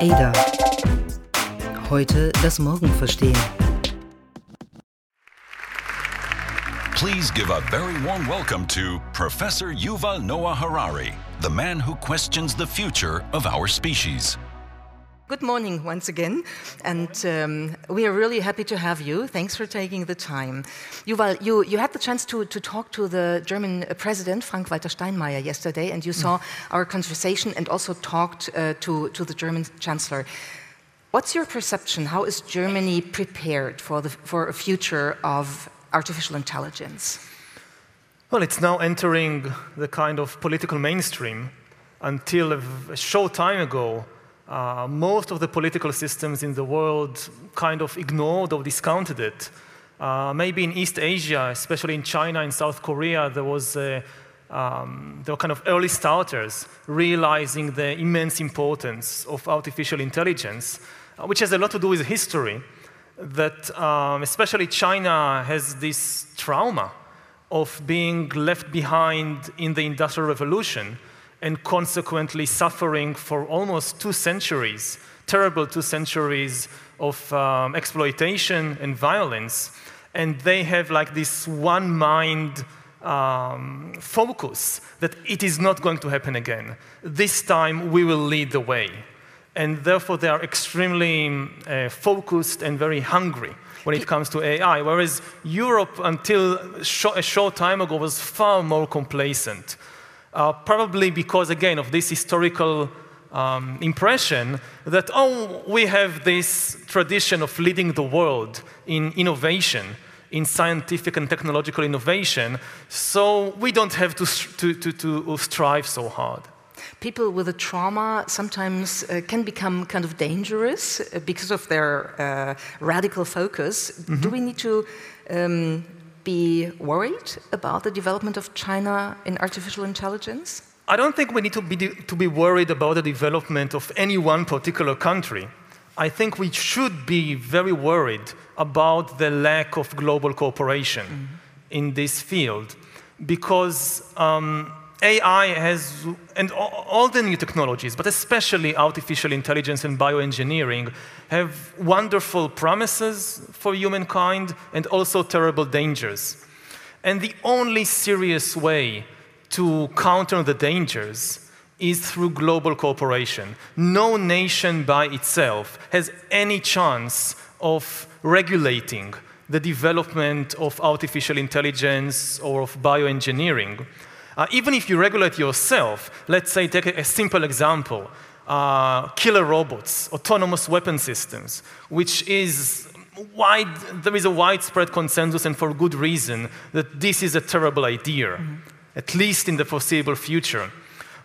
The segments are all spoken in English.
Ada. Heute das Morgen verstehen. Please give a very warm welcome to Professor Yuval Noah Harari, the man who questions the future of our species. Good morning once again, and um, we are really happy to have you. Thanks for taking the time. Yuval, you, you had the chance to, to talk to the German president, Frank-Walter Steinmeier, yesterday, and you saw mm. our conversation and also talked uh, to, to the German chancellor. What's your perception? How is Germany prepared for, the, for a future of artificial intelligence? Well, it's now entering the kind of political mainstream. Until a short time ago, uh, most of the political systems in the world kind of ignored or discounted it. Uh, maybe in East Asia, especially in China and South Korea, there was a, um, there were kind of early starters realizing the immense importance of artificial intelligence, uh, which has a lot to do with history. That um, especially China has this trauma of being left behind in the Industrial Revolution and consequently suffering for almost two centuries, terrible two centuries of um, exploitation and violence. And they have like this one mind um, focus that it is not going to happen again. This time we will lead the way. And therefore, they are extremely uh, focused and very hungry when it comes to AI, whereas Europe, until a short time ago, was far more complacent uh, probably because, again, of this historical um, impression that, oh, we have this tradition of leading the world in innovation, in scientific and technological innovation, so we don't have to, to, to, to strive so hard. People with a trauma sometimes uh, can become kind of dangerous uh, because of their uh, radical focus. Mm -hmm. Do we need to um, be worried about the development of China in artificial intelligence? I don't think we need to be, to be worried about the development of any one particular country. I think we should be very worried about the lack of global cooperation mm -hmm. in this field because um, AI has, and all the new technologies, but especially artificial intelligence and bioengineering, have wonderful promises for humankind and also terrible dangers. And the only serious way to counter the dangers is through global cooperation. No nation by itself has any chance of regulating the development of artificial intelligence or of bioengineering. Uh, even if you regulate yourself, let's say, take a, a simple example uh, killer robots, autonomous weapon systems, which is wide, there is a widespread consensus, and for good reason, that this is a terrible idea, mm-hmm. at least in the foreseeable future.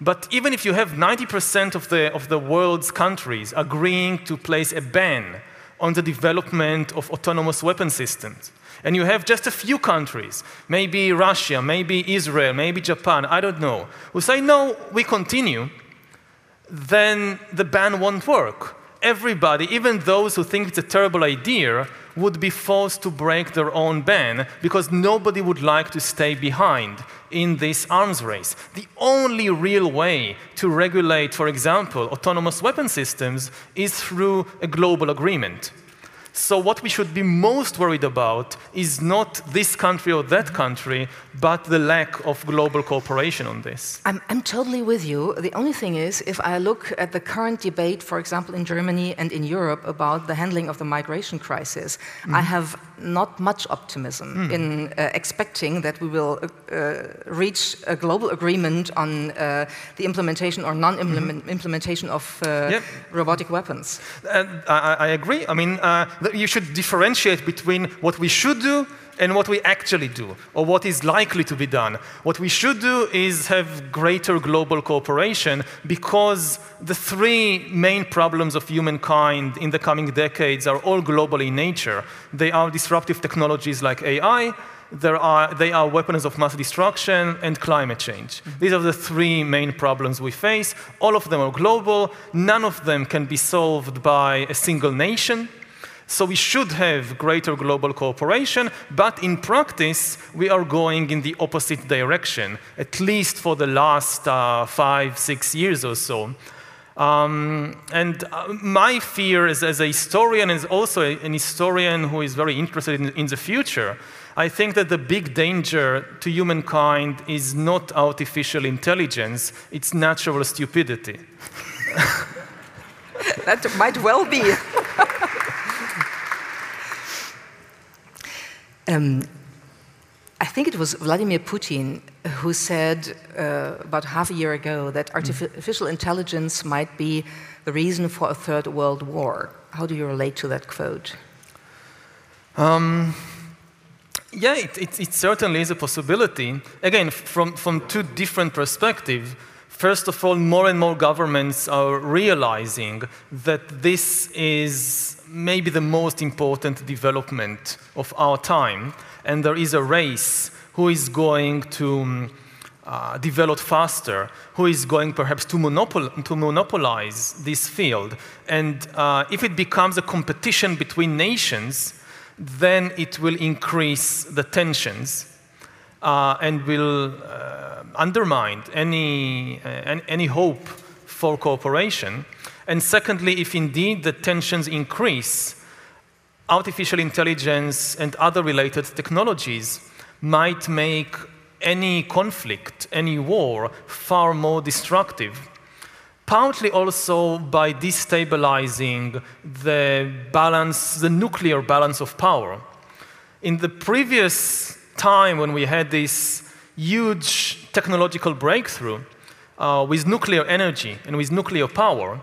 But even if you have 90% of the, of the world's countries agreeing to place a ban on the development of autonomous weapon systems, and you have just a few countries, maybe Russia, maybe Israel, maybe Japan, I don't know, who say, no, we continue, then the ban won't work. Everybody, even those who think it's a terrible idea, would be forced to break their own ban because nobody would like to stay behind in this arms race. The only real way to regulate, for example, autonomous weapon systems is through a global agreement. So, what we should be most worried about is not this country or that country, but the lack of global cooperation on this. I'm, I'm totally with you. The only thing is, if I look at the current debate, for example, in Germany and in Europe about the handling of the migration crisis, mm. I have not much optimism mm. in uh, expecting that we will uh, reach a global agreement on uh, the implementation or non mm-hmm. implementation of uh, yep. robotic weapons. I, I, agree. I mean, uh, you should differentiate between what we should do and what we actually do, or what is likely to be done. What we should do is have greater global cooperation because the three main problems of humankind in the coming decades are all global in nature. They are disruptive technologies like AI, are, they are weapons of mass destruction and climate change. Mm-hmm. These are the three main problems we face. All of them are global. None of them can be solved by a single nation. So we should have greater global cooperation, but in practice, we are going in the opposite direction, at least for the last uh, five, six years or so. Um, and uh, my fear is, as a historian, is also an historian who is very interested in, in the future. I think that the big danger to humankind is not artificial intelligence, it's natural stupidity. that might well be. um, I think it was Vladimir Putin who said uh, about half a year ago that mm. artificial intelligence might be the reason for a third world war. How do you relate to that quote? Um, yeah, it, it, it, certainly is a possibility. Again, from, from two different perspectives. First of all, more and more governments are realizing that this is maybe the most important development of our time and there is a race who is going to um, uh, develop faster, who is going perhaps to, monopol to monopolize this field. And uh, if it becomes a competition between nations, then it will increase the tensions uh, and will uh, undermine any, uh, any hope for cooperation. And secondly, if indeed the tensions increase, artificial intelligence and other related technologies might make any conflict, any war, far more destructive. Partly also by destabilizing the balance, the nuclear balance of power. In the previous time when we had this huge technological breakthrough uh, with nuclear energy and with nuclear power,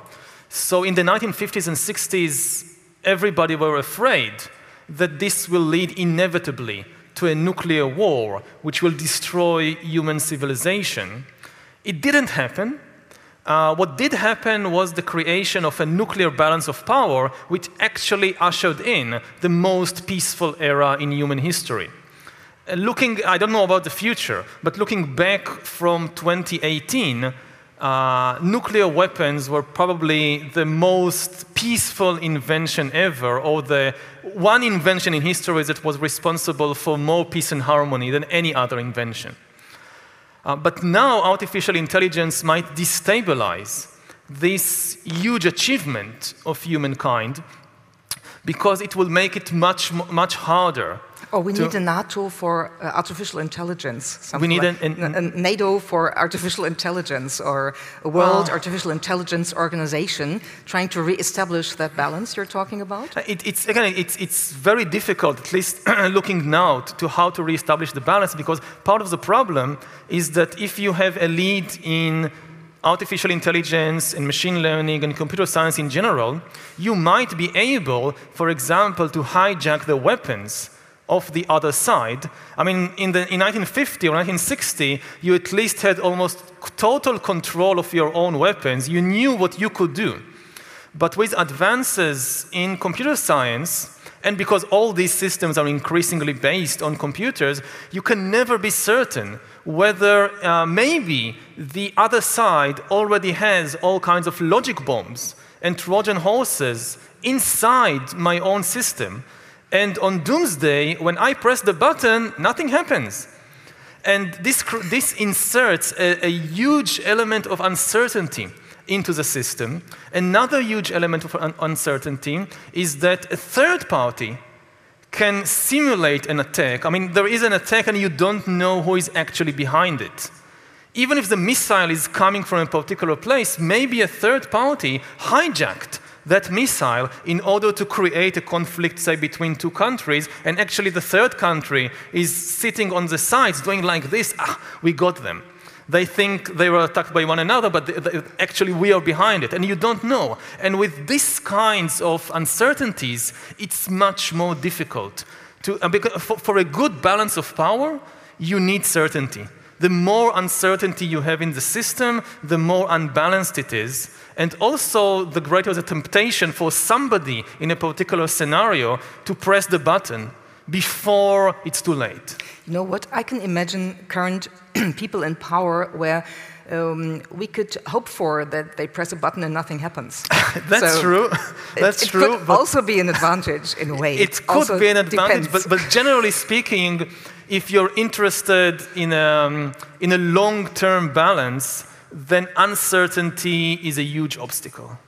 so in the 1950s and 60s, everybody were afraid that this will lead inevitably to a nuclear war which will destroy human civilization. It didn't happen. Uh, what did happen was the creation of a nuclear balance of power, which actually ushered in the most peaceful era in human history. Uh, looking, I don't know about the future, but looking back from 2018, uh, nuclear weapons were probably the most peaceful invention ever, or the one invention in history that was responsible for more peace and harmony than any other invention. Uh, but now artificial intelligence might destabilize this huge achievement of humankind because it will make it much, much harder Oh, we need a NATO for uh, artificial intelligence. We need like, an, an, a NATO for artificial intelligence or a World uh, Artificial Intelligence Organization trying to re-establish that balance you're talking about? Uh, it, it's, again, it's, it's very difficult, at least looking now, to how to re-establish the balance because part of the problem is that if you have a lead in artificial intelligence and machine learning and computer science in general, you might be able, for example, to hijack the weapons of the other side. I mean, in, the, in 1950 or 1960, you at least had almost total control of your own weapons. You knew what you could do. But with advances in computer science, and because all these systems are increasingly based on computers, you can never be certain whether uh, maybe the other side already has all kinds of logic bombs and Trojan horses inside my own system and on doomsday, when I press the button, nothing happens. And this, this inserts a, a huge element of uncertainty into the system. Another huge element of un uncertainty is that a third party can simulate an attack. I mean, there is an attack and you don't know who is actually behind it. Even if the missile is coming from a particular place, maybe a third party hijacked that missile in order to create a conflict, say, between two countries, and actually the third country is sitting on the sides doing like this, ah, we got them. They think they were attacked by one another, but they, they, actually we are behind it, and you don't know. And with these kinds of uncertainties, it's much more difficult. To, uh, because for, for a good balance of power, you need certainty. The more uncertainty you have in the system, the more unbalanced it is and also the greater the temptation for somebody in a particular scenario to press the button before it's too late. You know what? I can imagine current people in power where um, we could hope for that they press a button and nothing happens. That's so true. That's it, it true. Could also be an advantage in a way. It, it could also be an advantage, but, but, generally speaking, if you're interested in a, um, in a long-term balance, then uncertainty is a huge obstacle.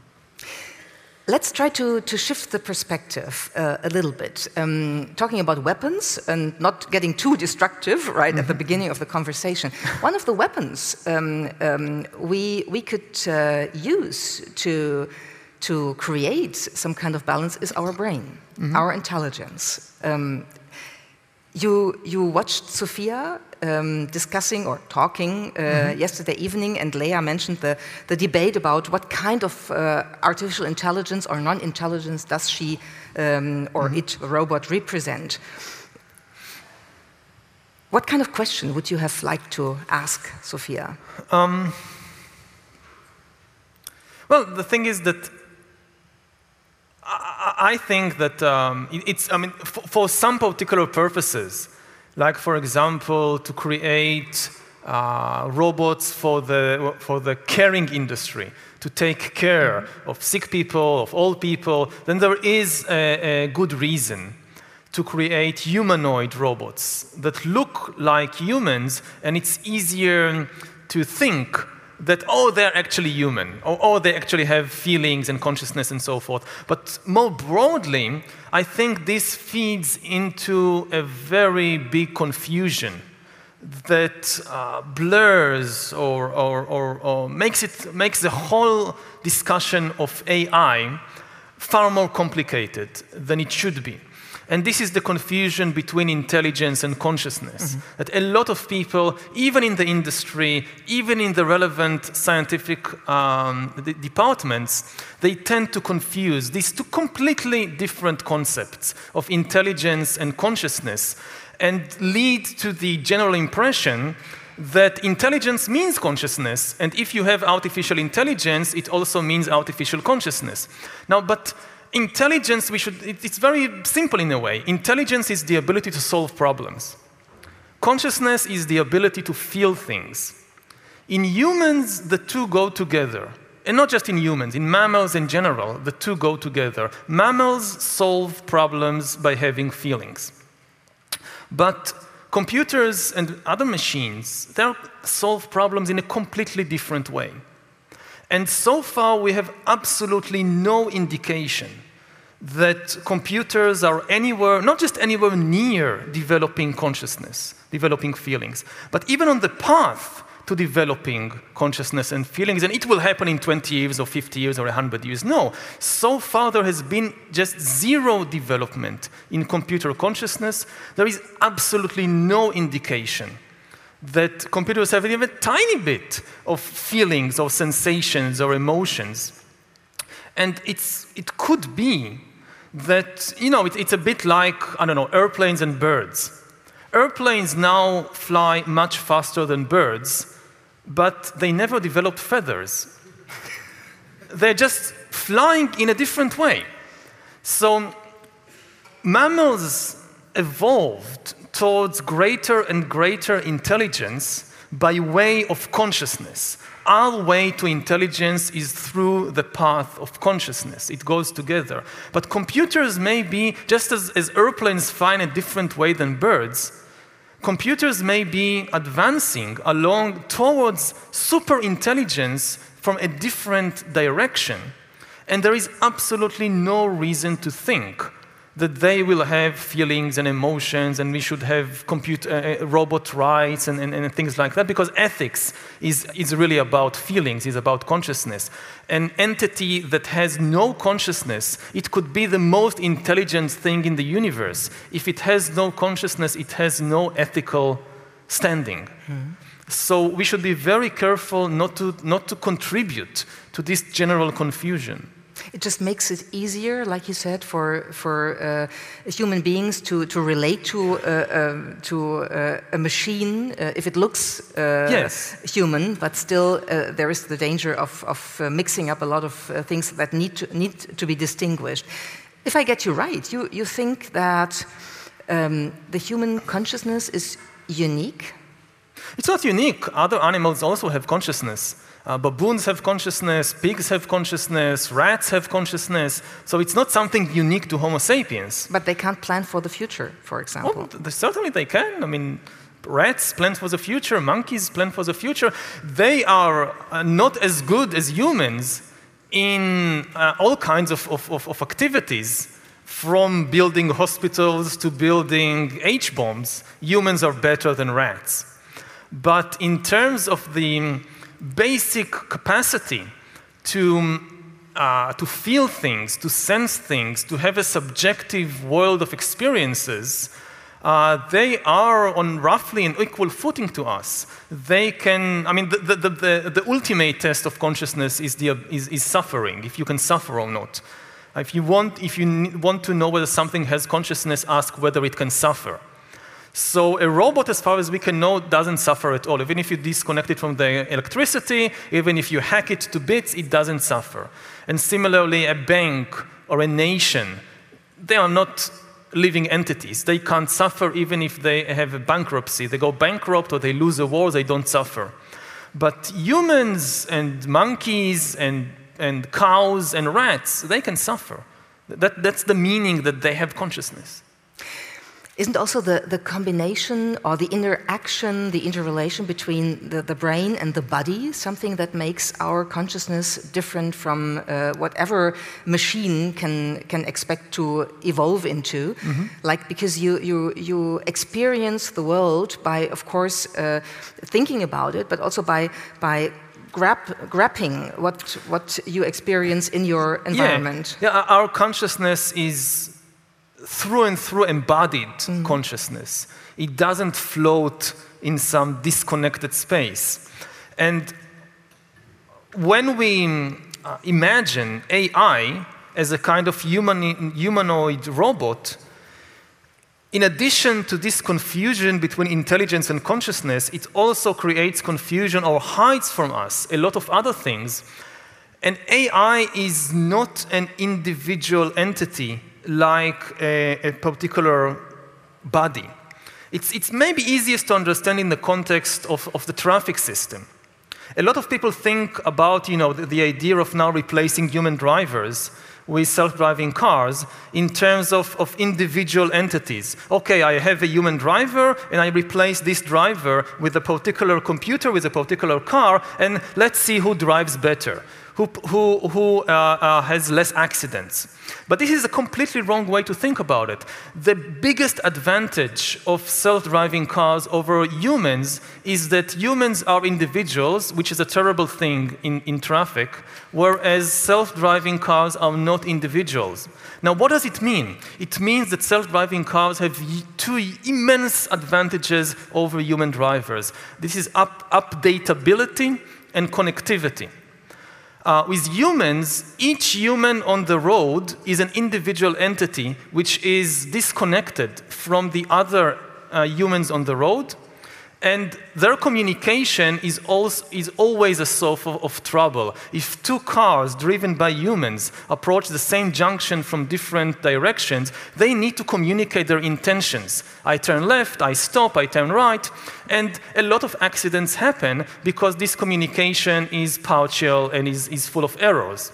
Let's try to, to shift the perspective uh, a little bit. Um, talking about weapons and not getting too destructive right mm -hmm. at the mm-hmm. beginning of the conversation. One of the weapons um, um, we, we could uh, use to, to create some kind of balance is our brain, mm -hmm. our intelligence. You, you watched Sophia um, discussing or talking uh, mm -hmm. yesterday evening, and Leah mentioned the, the debate about what kind of uh, artificial intelligence or non intelligence does she um, or mm -hmm. it, robot, represent. What kind of question would you have liked to ask Sophia? Um, well, the thing is that I think that um, it's, I mean, for some particular purposes, like for example, to create uh, robots for the, for the caring industry, to take care of sick people, of old people, then there is a, a good reason to create humanoid robots that look like humans, and it's easier to think that, oh, they're actually human, or oh, they actually have feelings and consciousness and so forth. But more broadly, I think this feeds into a very big confusion that uh, blurs or, or, or, or, makes, it, makes the whole discussion of AI far more complicated than it should be. And this is the confusion between intelligence and consciousness. Mm -hmm. That a lot of people, even in the industry, even in the relevant scientific um, departments, they tend to confuse these two completely different concepts of intelligence and consciousness and lead to the general impression that intelligence means consciousness, and if you have artificial intelligence, it also means artificial consciousness. Now, but intelligence, we should, it's very simple in a way. Intelligence is the ability to solve problems. Consciousness is the ability to feel things. In humans, the two go together. And not just in humans, in mammals in general, the two go together. Mammals solve problems by having feelings. But computers and other machines, they solve problems in a completely different way. And so far, we have absolutely no indication that computers are anywhere, not just anywhere near developing consciousness, developing feelings, but even on the path to developing consciousness and feelings, and it will happen in 20 years or 50 years or 100 years. No, so far there has been just zero development in computer consciousness. There is absolutely no indication that computers have even a tiny bit of feelings or sensations or emotions. And it's, it could be that, you know, it, it's a bit like, I don't know, airplanes and birds. Airplanes now fly much faster than birds, but they never developed feathers. They're just flying in a different way. So mammals evolved towards greater and greater intelligence by way of consciousness our way to intelligence is through the path of consciousness. It goes together. But computers may be, just as, as airplanes find a different way than birds, computers may be advancing along towards super intelligence from a different direction. And there is absolutely no reason to think that they will have feelings and emotions and we should have compute, uh, uh, robot rights and, and, and, things like that because ethics is, is really about feelings, is about consciousness. An entity that has no consciousness, it could be the most intelligent thing in the universe. If it has no consciousness, it has no ethical standing. Mm-hmm. So we should be very careful not to, not to contribute to this general confusion. It just makes it easier, like you said, for, for uh, human beings to, to relate to, uh, uh, to uh, a machine uh, if it looks uh, yes. human, but still there is the danger of, of mixing up a lot of things that need to, need to be distinguished. If I get you right, you, you think that um, the human consciousness is unique? It's not unique. Other animals also have consciousness. Uh, baboons have consciousness, pigs have consciousness, rats have consciousness. So it's not something unique to Homo sapiens. But they can't plan for the future, for example. Well, certainly they can. I mean, rats plan for the future, monkeys plan for the future. They are uh, not as good as humans in uh, all kinds of, of, of, activities, from building hospitals to building H bombs. Humans are better than rats. But in terms of the basic capacity to, uh, to feel things, to sense things, to have a subjective world of experiences, uh, they are on roughly an equal footing to us. They can, I mean, the, the, the, the ultimate test of consciousness is, the, is, is, suffering, if you can suffer or not. If you, want, if you want to know whether something has consciousness, ask whether it can suffer. So a robot, as far as we can know, doesn't suffer at all. Even if you disconnect it from the electricity, even if you hack it to bits, it doesn't suffer. And similarly, a bank or a nation, they are not living entities. They can't suffer even if they have a bankruptcy. They go bankrupt or they lose a war, they don't suffer. But humans and monkeys and, and cows and rats, they can suffer. That, that's the meaning that they have consciousness. Isn't also the, the combination or the interaction, the interrelation between the, the brain and the body something that makes our consciousness different from uh, whatever machine can, can expect to evolve into? Mm -hmm. Like, because you, you, you experience the world by, of course, uh, thinking about it, but also by, by grab, grabbing what, what you experience in your environment. Yeah. yeah, our consciousness is through and through embodied mm. consciousness. It doesn't float in some disconnected space. And when we uh, imagine AI as a kind of human, humanoid robot, in addition to this confusion between intelligence and consciousness, it also creates confusion or hides from us a lot of other things. And AI is not an individual entity like a, a particular body. It's, it's maybe easiest to understand in the context of, of the traffic system. A lot of people think about you know, the, the idea of now replacing human drivers with self-driving cars in terms of, of individual entities. Okay, I have a human driver, and I replace this driver with a particular computer, with a particular car, and let's see who drives better who, who, who uh, uh, has less accidents. But this is a completely wrong way to think about it. The biggest advantage of self-driving cars over humans is that humans are individuals, which is a terrible thing in, in traffic, whereas self-driving cars are not individuals. Now, what does it mean? It means that self-driving cars have two immense advantages over human drivers. This is up updatability and connectivity. Uh, with humans, each human on the road is an individual entity which is disconnected from the other uh, humans on the road and their communication is, also, is always a source of, of, trouble. If two cars driven by humans approach the same junction from different directions, they need to communicate their intentions. I turn left, I stop, I turn right, and a lot of accidents happen because this communication is partial and is, is full of errors.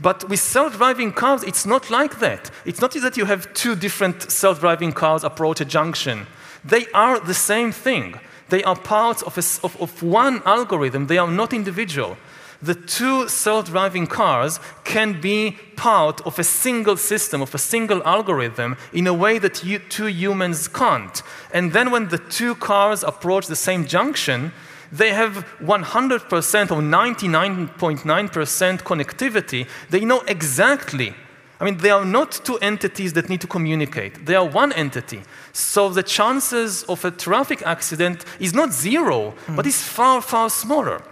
But with self-driving cars, it's not like that. It's not that you have two different self-driving cars approach a junction. They are the same thing. They are parts of, a, of, of one algorithm, they are not individual. The two self driving cars can be part of a single system, of a single algorithm, in a way that you, two humans can't. And then when the two cars approach the same junction, they have 100% or 99.9% connectivity. They know exactly I mean, they are not two entities that need to communicate. They are one entity. So the chances of a traffic accident is not zero, mm. but is far, far smaller.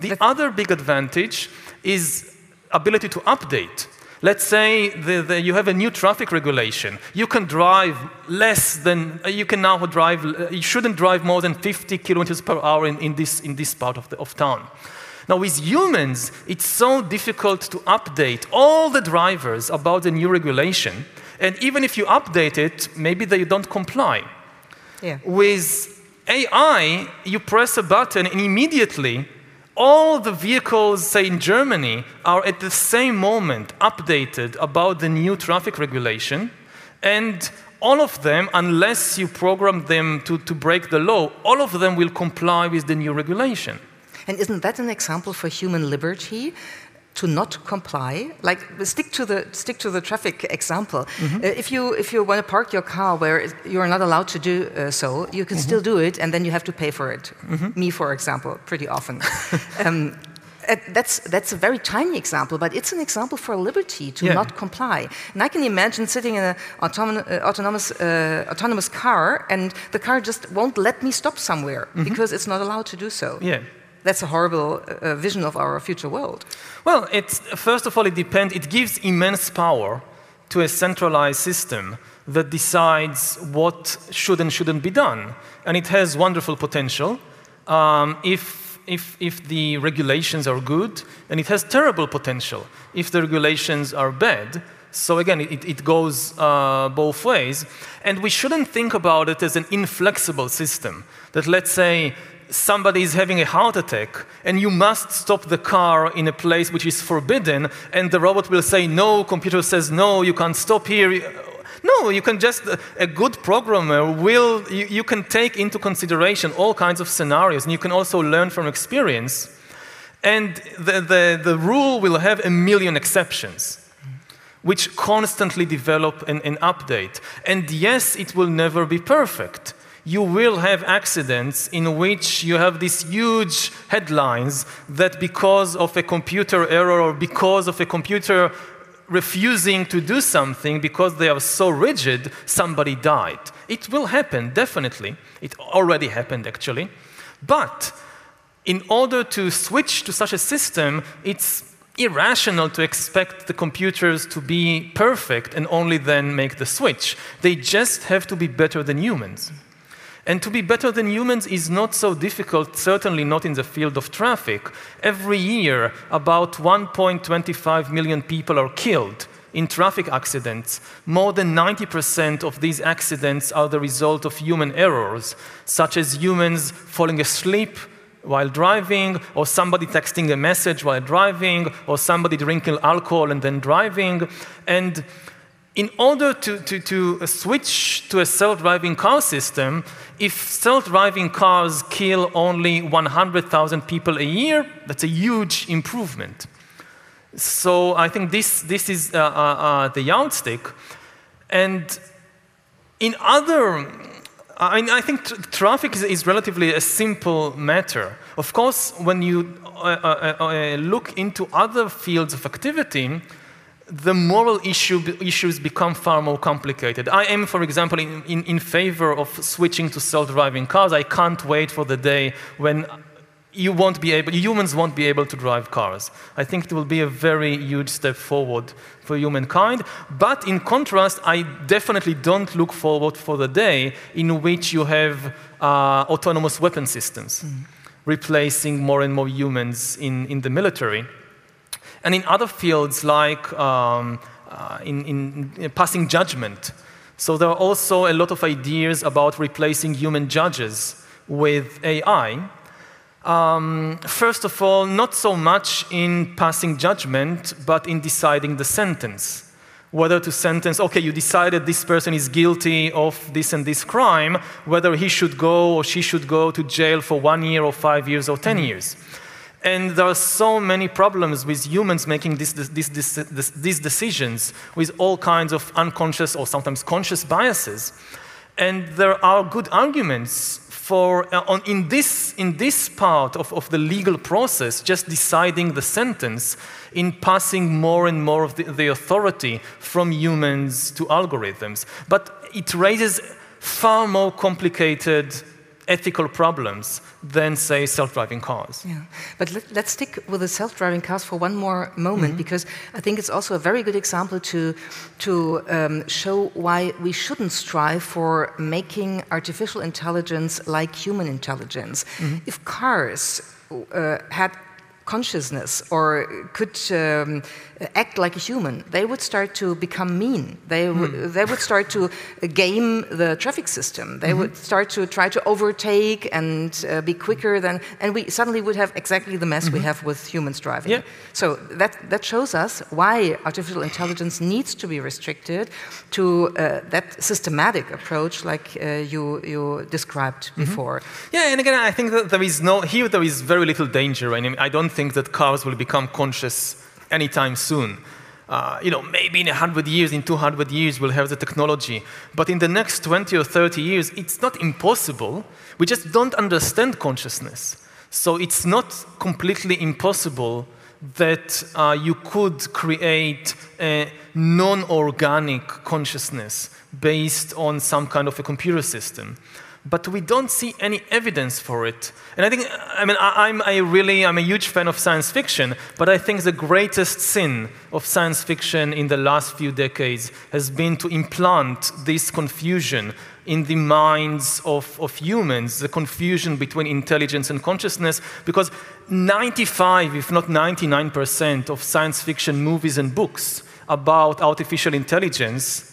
The other big advantage is ability to update. Let's say the, the, you have a new traffic regulation. You can drive less than, uh, you can now drive, uh, you shouldn't drive more than 50 kilometers per hour in, in, this, in this part of, the, of town. Now, with humans, it's so difficult to update all the drivers about the new regulation. And even if you update it, maybe they don't comply. Yeah. With AI, you press a button and immediately all the vehicles, say in Germany, are at the same moment updated about the new traffic regulation. And all of them, unless you program them to, to break the law, all of them will comply with the new regulation. And isn't that an example for human liberty? To not comply, like stick to the stick to the traffic example. Mm -hmm. uh, if you if you want to park your car where you are not allowed to do uh, so, you can mm -hmm. still do it, and then you have to pay for it. Mm -hmm. Me, for example, pretty often. um, uh, that's, that's a very tiny example, but it's an example for liberty to yeah. not comply. And I can imagine sitting in an autonomous, uh, autonomous, uh, autonomous car and the car just won't let me stop somewhere mm -hmm. because it's not allowed to do so. Yeah. That's a horrible uh, vision of our future world. Well, it's, first of all, it depends. It gives immense power to a centralized system that decides what should and shouldn't be done. And it has wonderful potential. Um, if if, if the regulations are good, and it has terrible potential if the regulations are bad. So again, it, it goes uh, both ways. And we shouldn't think about it as an inflexible system, that let's say somebody is having a heart attack and you must stop the car in a place which is forbidden and the robot will say no, computer says no, you can't stop here no, you can just, a good programmer will, you, you can take into consideration all kinds of scenarios and you can also learn from experience. And the, the, the rule will have a million exceptions which constantly develop and, and, update. And yes, it will never be perfect. You will have accidents in which you have these huge headlines that because of a computer error or because of a computer refusing to do something because they are so rigid, somebody died. It will happen, definitely. It already happened, actually. But in order to switch to such a system, it's irrational to expect the computers to be perfect and only then make the switch. They just have to be better than humans. And to be better than humans is not so difficult, certainly not in the field of traffic. Every year, about 1.25 million people are killed in traffic accidents. More than 90% of these accidents are the result of human errors, such as humans falling asleep while driving, or somebody texting a message while driving, or somebody drinking alcohol and then driving. And in order to, to, to switch to a self-driving car system, if self-driving cars kill only 100,000 people a year, that's a huge improvement. So I think this, this is uh, uh, uh, the yardstick. And in other, I, mean, I think tr traffic is, is, relatively a simple matter. Of course, when you uh, uh, uh, look into other fields of activity, the moral issue, issues become far more complicated. I am, for example, in, in, in favor of switching to self-driving cars. I can't wait for the day when you won't be able, humans won't be able to drive cars. I think it will be a very huge step forward for humankind. But in contrast, I definitely don't look forward for the day in which you have uh, autonomous weapon systems mm. replacing more and more humans in, in the military. And in other fields like um, uh, in, in, in passing judgment. So there are also a lot of ideas about replacing human judges with AI. Um, first of all, not so much in passing judgment, but in deciding the sentence. Whether to sentence, okay, you decided this person is guilty of this and this crime, whether he should go or she should go to jail for one year or five years or 10 years. And there are so many problems with humans making this, these decisions with all kinds of unconscious or sometimes conscious biases. And there are good arguments for, uh, on, in, this, in this part of, of the legal process, just deciding the sentence, in passing more and more of the, the authority from humans to algorithms. But it raises far more complicated ethical problems than, say, self-driving cars. Yeah, but let, us stick with the self-driving cars for one more moment, mm -hmm. because I think it's also a very good example to, to um, show why we shouldn't strive for making artificial intelligence like human intelligence. Mm -hmm. If cars uh, had consciousness or could um, act like a human, they would start to become mean. They, mm. they would start to game the traffic system. They mm -hmm. would start to try to overtake and uh, be quicker than, and we suddenly would have exactly the mess mm -hmm. we mm-hmm. have with humans driving. Yeah. So that, that shows us why artificial intelligence needs to be restricted to uh, that systematic approach like uh, you, you described -hmm. before. Yeah, and again, I think that there is no, here there is very little danger. I, mean, I don't think that cars will become conscious anytime soon. Uh, you know, maybe in 100 years, in 200 years, we'll have the technology. But in the next 20 or 30 years, it's not impossible. We just don't understand consciousness. So it's not completely impossible that uh, you could create a non organic consciousness based on some kind of a computer system but we don't see any evidence for it. And I think, I mean, I, am a really, I'm a huge fan of science fiction, but I think the greatest sin of science fiction in the last few decades has been to implant this confusion in the minds of, of humans, the confusion between intelligence and consciousness, because 95, if not 99%, of science fiction movies and books about artificial intelligence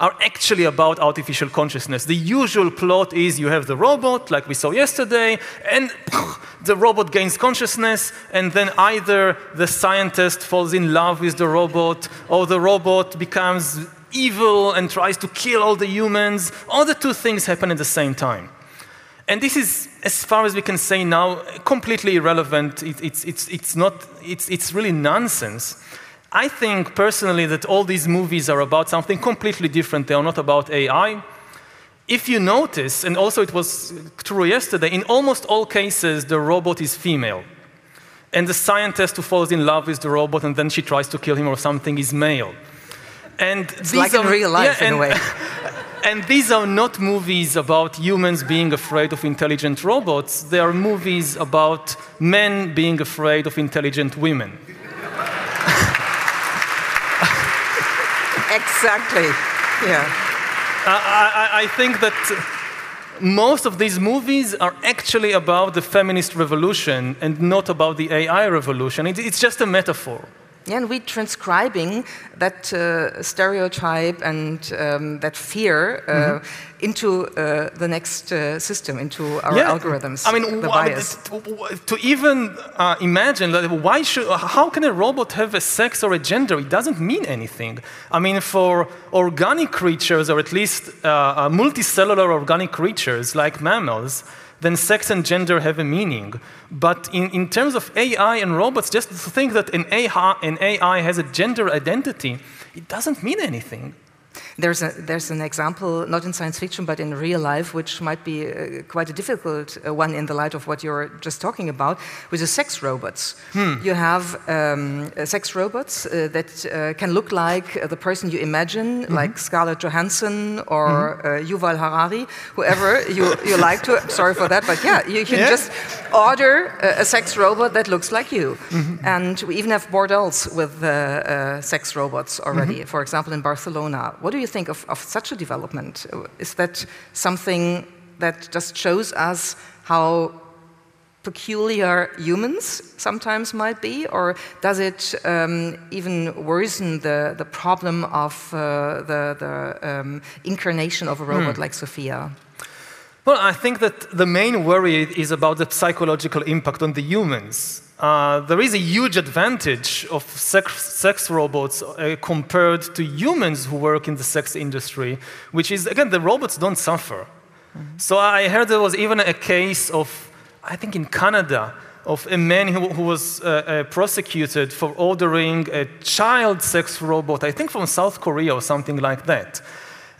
are actually about artificial consciousness. The usual plot is you have the robot, like we saw yesterday, and the robot gains consciousness, and then either the scientist falls in love with the robot, or the robot becomes evil and tries to kill all the humans. All the two things happen at the same time. And this is, as far as we can say now, completely irrelevant. It, it's, it's, it's, not, it's, it's really nonsense. I think personally that all these movies are about something completely different. They are not about AI. If you notice, and also it was true yesterday, in almost all cases, the robot is female. And the scientist who falls in love with the robot and then she tries to kill him or something is male. And it's like are, in real life, yeah, in a way. and these are not movies about humans being afraid of intelligent robots. They are movies about men being afraid of intelligent women. Exactly. Yeah. I, I, I think that most of these movies are actually about the feminist revolution and not about the AI revolution. It, it's just a metaphor. Yeah, and we're transcribing that uh, stereotype and um, that fear uh, mm -hmm. into uh, the next uh, system, into our yeah. algorithms. I mean, the bias. to even uh, imagine that, why should, how can a robot have a sex or a gender? It doesn't mean anything. I mean, for organic creatures, or at least uh, multicellular organic creatures like mammals, then sex and gender have a meaning. But in, in terms of AI and robots, just to think that an AI, an AI has a gender identity, it doesn't mean anything. There's, a, there's an example, not in science fiction, but in real life, which might be uh, quite a difficult uh, one in the light of what you're just talking about, with the sex robots. Hmm. You have um, uh, sex robots uh, that uh, can look like uh, the person you imagine, mm -hmm. like Scarlett Johansson or mm -hmm. Yuval Harari, whoever you, you like to. Sorry for that, but yeah, you can yeah. just order a, a, sex robot that looks like you. Mm -hmm. And we even have bordels with sex robots already, mm-hmm. for example, in Barcelona. What do you think of, of such a development? Is that something that just shows us how peculiar humans sometimes might be, or does it um, even worsen the, the problem of uh, the, the um, incarnation of a robot hmm. like Sophia? Well, I think that the main worry is about the psychological impact on the humans. Uh, there is a huge advantage of sex, sex robots uh, compared to humans who work in the sex industry, which is, again, the robots don't suffer. Mm -hmm. So I heard there was even a case of, I think in Canada, of a man who, who was uh, uh prosecuted for ordering a child sex robot, I think from South Korea or something like that.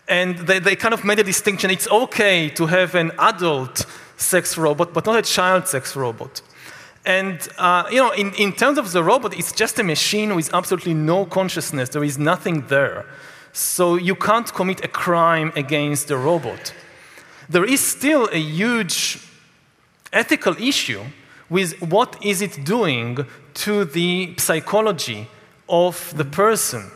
And they, they kind of made a distinction. It's okay to have an adult sex robot, but not a child sex robot. And uh, you know, in, in terms of the robot, it's just a machine with absolutely no consciousness. There is nothing there. So you can't commit a crime against the robot. There is still a huge ethical issue with what is it doing to the psychology of the person.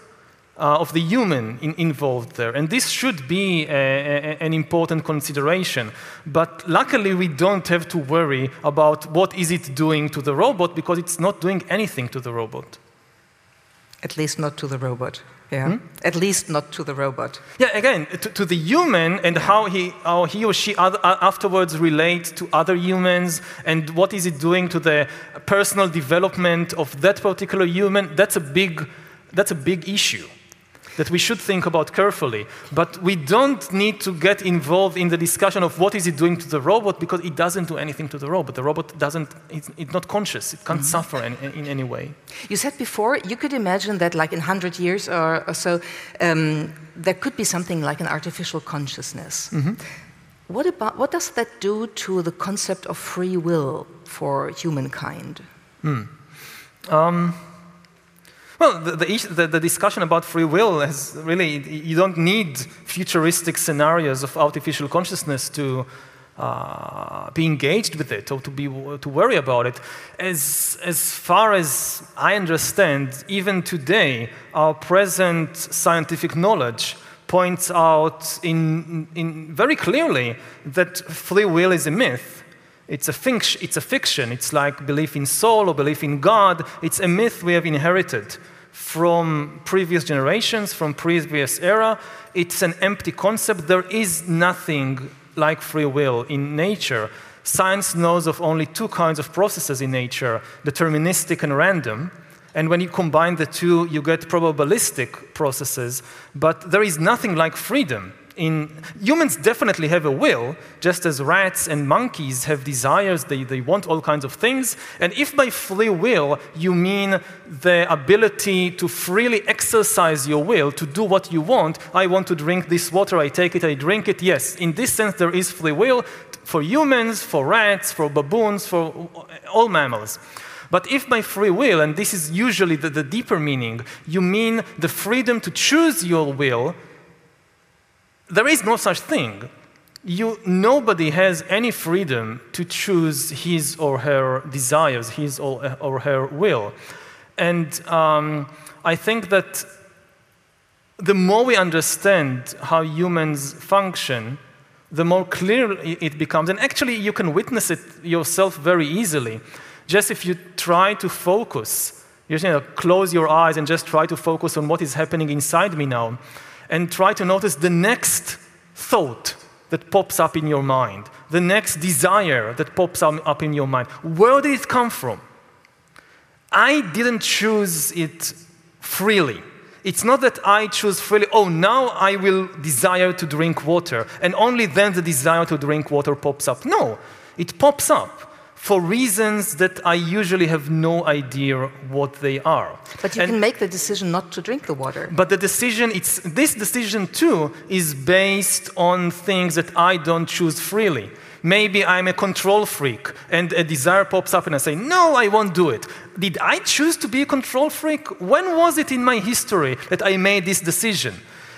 Uh, of the human in, involved there. And this should be a, a, an important consideration. But luckily, we don't have to worry about what is it doing to the robot because it's not doing anything to the robot. At least not to the robot. Yeah. Hmm? At least not to the robot. Yeah, again, to, to the human and how he, how he or she other, afterwards relate to other humans and what is it doing to the personal development of that particular human, that's a big, that's a big issue that we should think about carefully. But we don't need to get involved in the discussion of what is it doing to the robot because it doesn't do anything to the robot. The robot doesn't, it's, it's not conscious. It can't mm -hmm. suffer in, in, any way. You said before, you could imagine that like in 100 years or, or so, um, there could be something like an artificial consciousness. Mm -hmm. What, about, what does that do to the concept of free will for humankind? Hmm. Um, well, the, the, the, discussion about free will is really, you don't need futuristic scenarios of artificial consciousness to uh, be engaged with it or to, be, to worry about it. As, as far as I understand, even today, our present scientific knowledge points out in, in very clearly that free will is a myth. It's a, it's a fiction. It's like belief in soul or belief in God. It's a myth we have inherited from previous generations, from previous era. It's an empty concept. There is nothing like free will in nature. Science knows of only two kinds of processes in nature, deterministic and random. And when you combine the two, you get probabilistic processes. But there is nothing like freedom in humans definitely have a will, just as rats and monkeys have desires, they, they want all kinds of things. And if by free will you mean the ability to freely exercise your will, to do what you want, I want to drink this water, I take it, I drink it, yes, in this sense there is free will for humans, for rats, for baboons, for all mammals. But if by free will, and this is usually the, the deeper meaning, you mean the freedom to choose your will, there is no such thing. You, nobody has any freedom to choose his or her desires, his or, or her will. And um, I think that the more we understand how humans function, the more clear it becomes. And actually, you can witness it yourself very easily. Just if you try to focus, you know, close your eyes and just try to focus on what is happening inside me now and try to notice the next thought that pops up in your mind, the next desire that pops up in your mind. Where did it come from? I didn't choose it freely. It's not that I choose freely, oh, now I will desire to drink water, and only then the desire to drink water pops up. No, it pops up for reasons that I usually have no idea what they are. But you and, can make the decision not to drink the water. But the decision, it's, this decision too, is based on things that I don't choose freely. Maybe I'm a control freak and a desire pops up and I say, No, I won't do it. Did I choose to be a control freak? When was it in my history that I made this decision?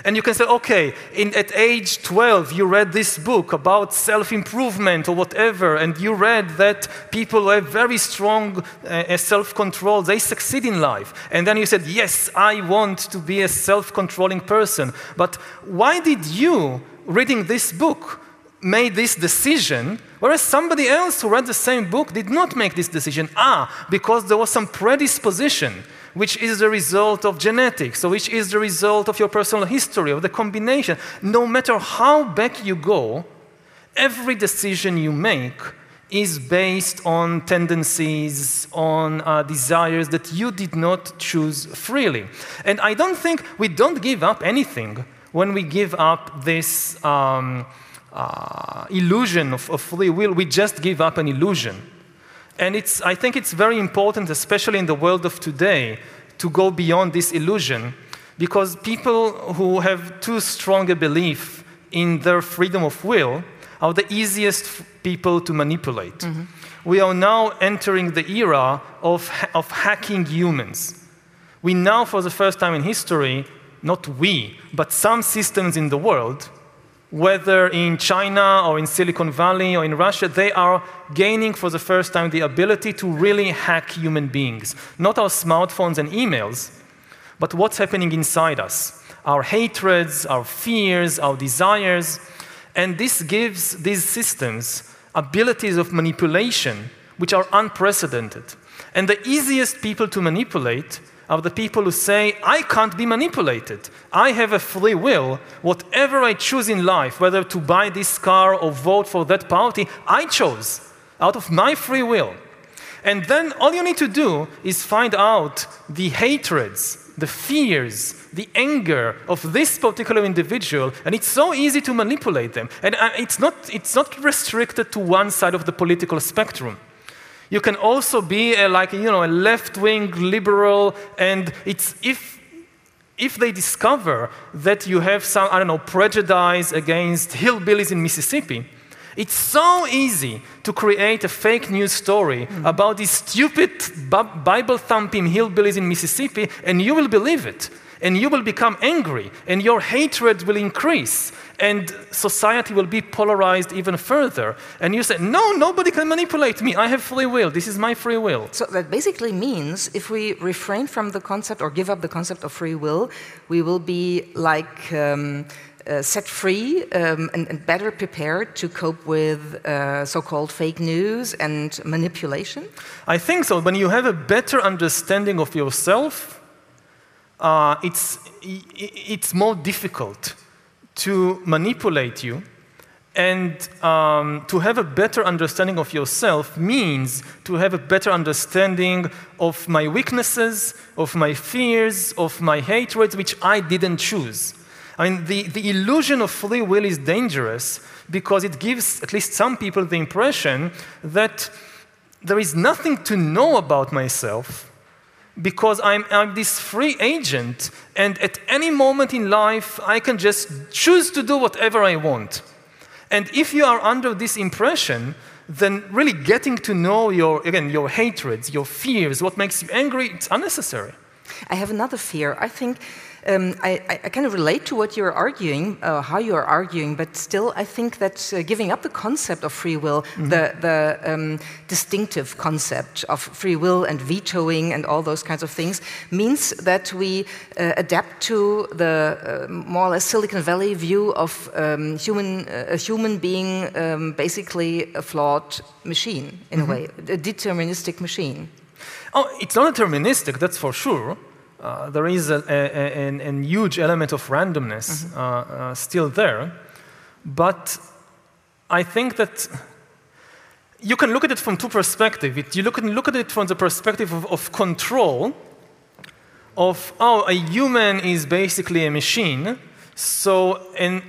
And you can say, okay, in, at age 12, you read this book about self improvement or whatever, and you read that people who have very strong uh, self control, they succeed in life. And then you said, yes, I want to be a self controlling person. But why did you, reading this book, made this decision, whereas somebody else who read the same book did not make this decision. Ah, because there was some predisposition which is the result of genetics, or which is the result of your personal history, of the combination. No matter how back you go, every decision you make is based on tendencies, on uh, desires that you did not choose freely. And I don't think we don't give up anything when we give up this um, uh, illusion of, of free will. We just give up an illusion. And it's, I think it's very important, especially in the world of today, to go beyond this illusion because people who have too strong a belief in their freedom of will are the easiest people to manipulate. Mm-hmm. We are now entering the era of, of hacking humans. We now, for the first time in history, not we, but some systems in the world whether in China or in Silicon Valley or in Russia, they are gaining for the first time the ability to really hack human beings. Not our smartphones and emails, but what's happening inside us our hatreds, our fears, our desires. And this gives these systems abilities of manipulation which are unprecedented. And the easiest people to manipulate are the people who say, I can't be manipulated. I have a free will. Whatever I choose in life, whether to buy this car or vote for that party, I chose out of my free will. And then all you need to do is find out the hatreds, the fears, the anger of this particular individual, and it's so easy to manipulate them. And uh, it's not, it's not restricted to one side of the political spectrum. You can also be a, like you know a left-wing liberal, and it's if if they discover that you have some I don't know prejudice against hillbillies in Mississippi, it's so easy to create a fake news story mm. about these stupid Bible thumping hillbillies in Mississippi, and you will believe it. And you will become angry, and your hatred will increase, and society will be polarized even further. And you say, No, nobody can manipulate me. I have free will. This is my free will. So that basically means if we refrain from the concept or give up the concept of free will, we will be like. Um, uh, set free um, and, and, better prepared to cope with uh, so called fake news and manipulation? I think so. When you have a better understanding of yourself, uh, it's, it's more difficult to manipulate you. And um, to have a better understanding of yourself means to have a better understanding of my weaknesses, of my fears, of my hatreds, which I didn't choose. I mean, the, the illusion of free will is dangerous because it gives at least some people the impression that there is nothing to know about myself because I'm, I'm this free agent, and at any moment in life, I can just choose to do whatever I want. And if you are under this impression, then really getting to know your, again, your hatreds, your fears, what makes you angry, it's unnecessary. I have another fear. I think um, I, I, kind of relate to what you're arguing, uh, how you are arguing, but still, I think that uh, giving up the concept of free will, mm -hmm. the, the um, distinctive concept of free will and vetoing and all those kinds of things, means that we uh, adapt to the uh, more or less Silicon Valley view of um, human, uh, a human being um, basically a flawed machine, in mm -hmm. a mm-hmm. way, a deterministic machine. Oh, it's not deterministic, that's for sure. Uh, there is a, a, a, a, huge element of randomness mm -hmm. uh, still there. But I think that you can look at it from two perspectives. You look, look at it from the perspective of, of control, of, oh, a human is basically a machine, so an,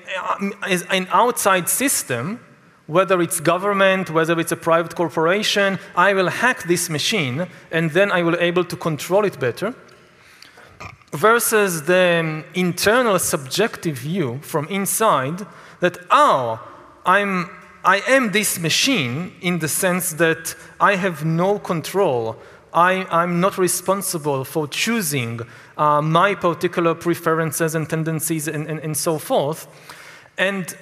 an outside system, whether it's government, whether it's a private corporation, I will hack this machine, and then I will be able to control it better versus the internal subjective view from inside that, oh, I'm, I am this machine in the sense that I have no control. I, am not responsible for choosing uh, my particular preferences and tendencies and, and, and so forth. And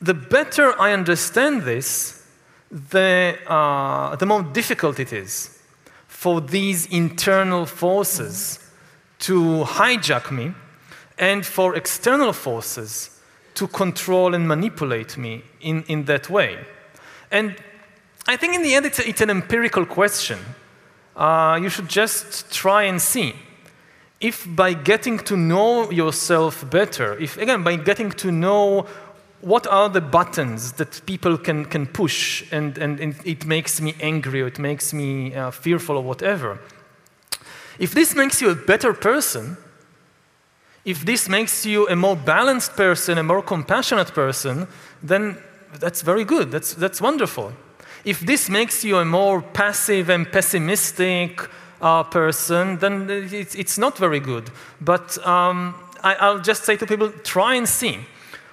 the better I understand this, the, uh, the more difficult it is for these internal forces to hijack me and for external forces to control and manipulate me in, in that way. And I think in the end, it's, a, it's an empirical question. Uh, you should just try and see if by getting to know yourself better, if again, by getting to know what are the buttons that people can, can push and, and, and it makes me angry or it makes me uh, fearful or whatever if this makes you a better person, if this makes you a more balanced person, a more compassionate person, then that's very good. That's, that's wonderful. If this makes you a more passive and pessimistic uh, person, then it's, it's, not very good. But um, I, I'll just say to people try and see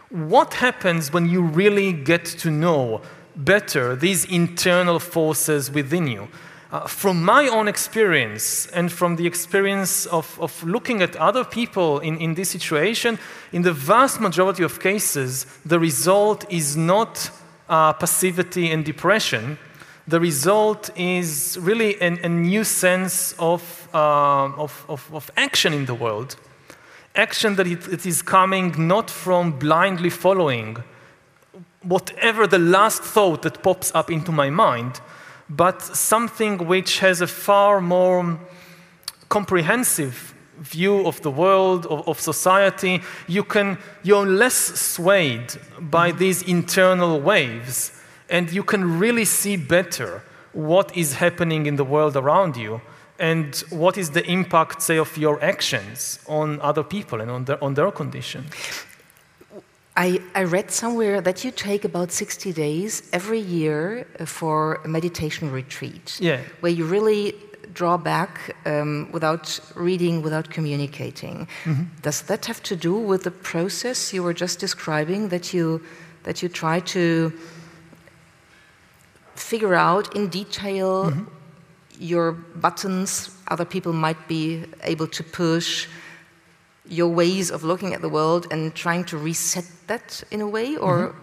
what happens when you really get to know better these internal forces within you. Uh, from my own experience and from the experience of, of looking at other people in, in this situation, in the vast majority of cases, the result is not uh, passivity and depression, the result is really an, a new sense of, uh, of, of, of, action in the world. Action that it, it is coming not from blindly following whatever the last thought that pops up into my mind, but something which has a far more comprehensive view of the world, of, of, society. You can, you're less swayed by these internal waves, and you can really see better what is happening in the world around you and what is the impact, say, of your actions on other people and on their, on their condition. I, I, read somewhere that you take about 60 days every year for a meditation retreat. Yeah. Where you really draw back um, without reading, without communicating. Mm-hmm. Does that have to do with the process you were just describing that you, that you try to figure out in detail mm-hmm. your buttons other people might be able to push? Your ways of looking at the world and trying to reset that in a way, or mm-hmm.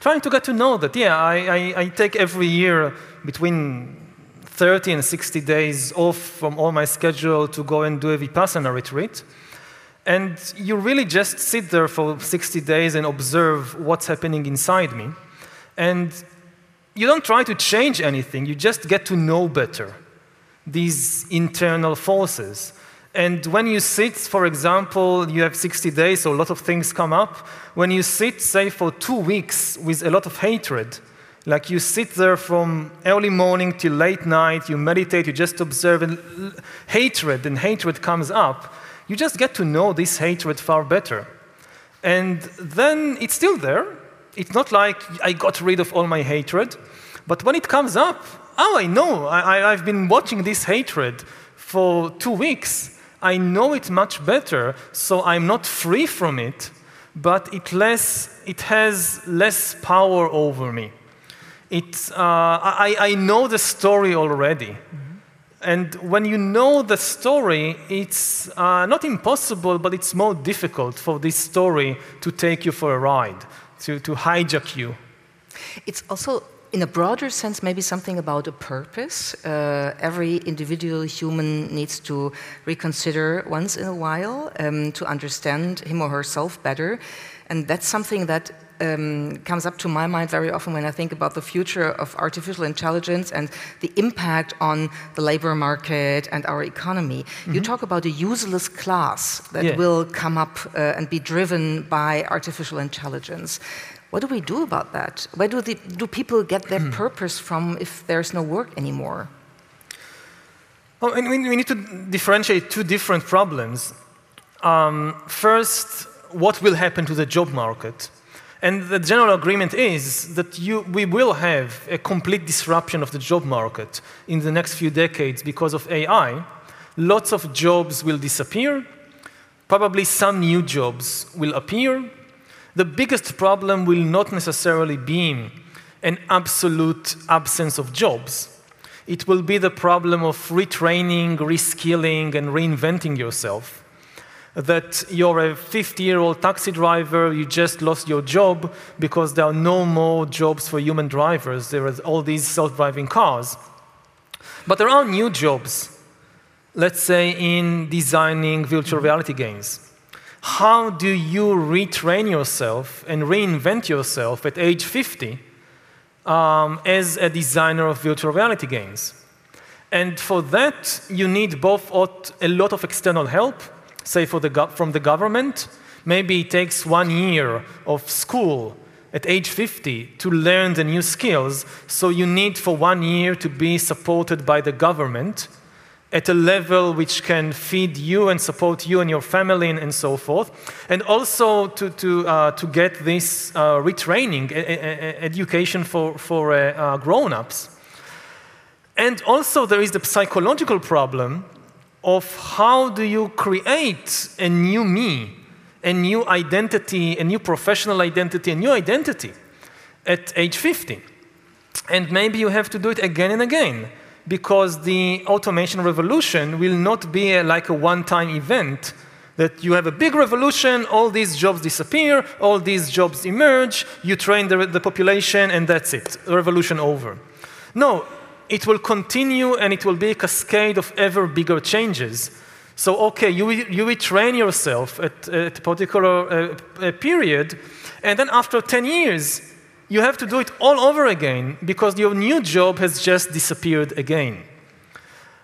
trying to get to know that? Yeah, I, I, I, take every year between 30 and 60 days off from all my schedule to go and do a vipassana retreat. And you really just sit there for 60 days and observe what's happening inside me. And you don't try to change anything, you just get to know better these internal forces. And when you sit, for example, you have 60 days, so a lot of things come up. When you sit, say, for two weeks with a lot of hatred, like you sit there from early morning till late night, you meditate, you just observe, and hatred and hatred comes up, you just get to know this hatred far better. And then it's still there. It's not like I got rid of all my hatred, but when it comes up, oh, I know, I, I've been watching this hatred for two weeks I know it much better, so I'm not free from it, but it, less, it has less power over me. It, uh, I, I know the story already. Mm-hmm. And when you know the story, it's uh, not impossible, but it's more difficult for this story to take you for a ride, to, to hijack you. It's also in a broader sense, maybe something about a purpose. Uh, every individual human needs to reconsider once in a while um, to understand him or herself better. And that's something that um, comes up to my mind very often when I think about the future of artificial intelligence and the impact on the labor market and our economy. Mm -hmm. You mm-hmm. talk about a useless class that yeah. will come up uh, and be driven by artificial intelligence. What do we do about that? Where do, the, do people get their purpose from if there's no work anymore? Well, we need to differentiate two different problems. Um, first, what will happen to the job market? And the general agreement is that you, we will have a complete disruption of the job market in the next few decades because of AI. Lots of jobs will disappear. Probably some new jobs will appear the biggest problem will not necessarily be an absolute absence of jobs. It will be the problem of retraining, reskilling, and reinventing yourself. That you're a 50 year old taxi driver, you just lost your job because there are no more jobs for human drivers. There are all these self driving cars. But there are new jobs, let's say in designing virtual reality games how do you retrain yourself and reinvent yourself at age 50 um, as a designer of virtual reality games? And for that, you need both a lot of external help, say the from the government. Maybe it takes one year of school at age 50 to learn the new skills. So you need for one year to be supported by the government at a level which can feed you and support you and your family and, and so forth. And also to, to, uh, to get this uh, retraining, education for, for uh, uh, grown ups. And also, there is the psychological problem of how do you create a new me, a new identity, a new professional identity, a new identity at age 50. And maybe you have to do it again and again because the automation revolution will not be a, like a one-time event that you have a big revolution, all these jobs disappear, all these jobs emerge, you train the, the population, and that's it, revolution over. No, it will continue and it will be a cascade of ever bigger changes. So, okay, you, you retrain yourself at, at a particular uh, period, and then after 10 years, you have to do it all over again because your new job has just disappeared again.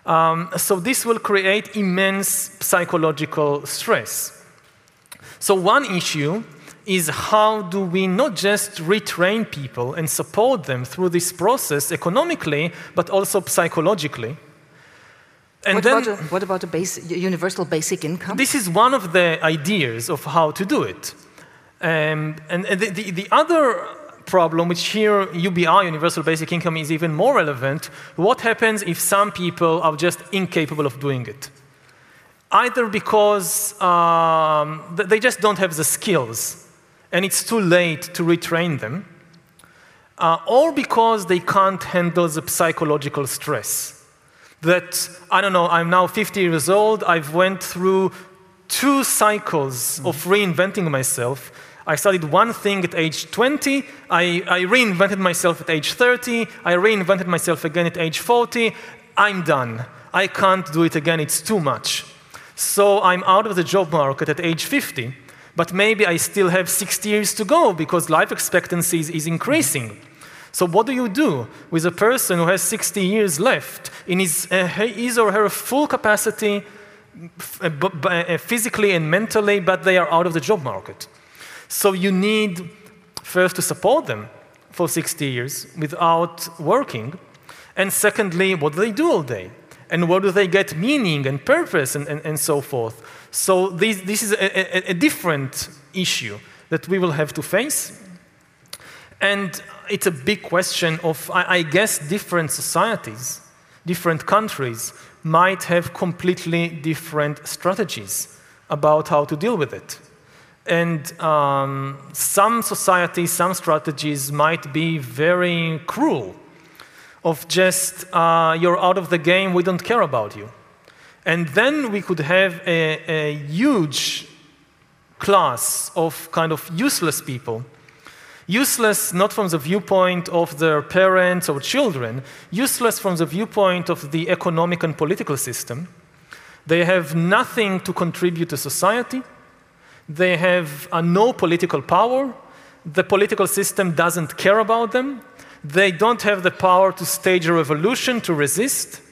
Um, so, this will create immense psychological stress. So, one issue is how do we not just retrain people and support them through this process economically, but also psychologically. And what, then, about a, what about a base, universal basic income? This is one of the ideas of how to do it. Um, and, and the, the, the other problem, which here UBI, universal basic income, is even more relevant. What happens if some people are just incapable of doing it? Either because um, they just don't have the skills and it's too late to retrain them, uh, or because they can't handle the psychological stress. That, I don't know, I'm now 50 years old, I've went through two cycles of reinventing myself, I studied one thing at age 20, I, I reinvented myself at age 30, I reinvented myself again at age 40. I'm done. I can't do it again, it's too much. So I'm out of the job market at age 50, but maybe I still have 60 years to go because life expectancy is, is increasing. So, what do you do with a person who has 60 years left in his, uh, his or her full capacity, uh, uh, physically and mentally, but they are out of the job market? So you need first to support them for 60 years without working. And secondly, what do they do all day? And where do they get meaning and purpose and, and, and so forth? So this, this is a, a, a different issue that we will have to face. And it's a big question of, I, I guess, different societies, different countries might have completely different strategies about how to deal with it. And um, some societies, some strategies might be very cruel, of just, uh, you're out of the game, we don't care about you. And then we could have a, a huge class of kind of useless people. Useless not from the viewpoint of their parents or children, useless from the viewpoint of the economic and political system. They have nothing to contribute to society they have uh, no political power. The political system doesn't care about them. They don't have the power to stage a revolution to resist.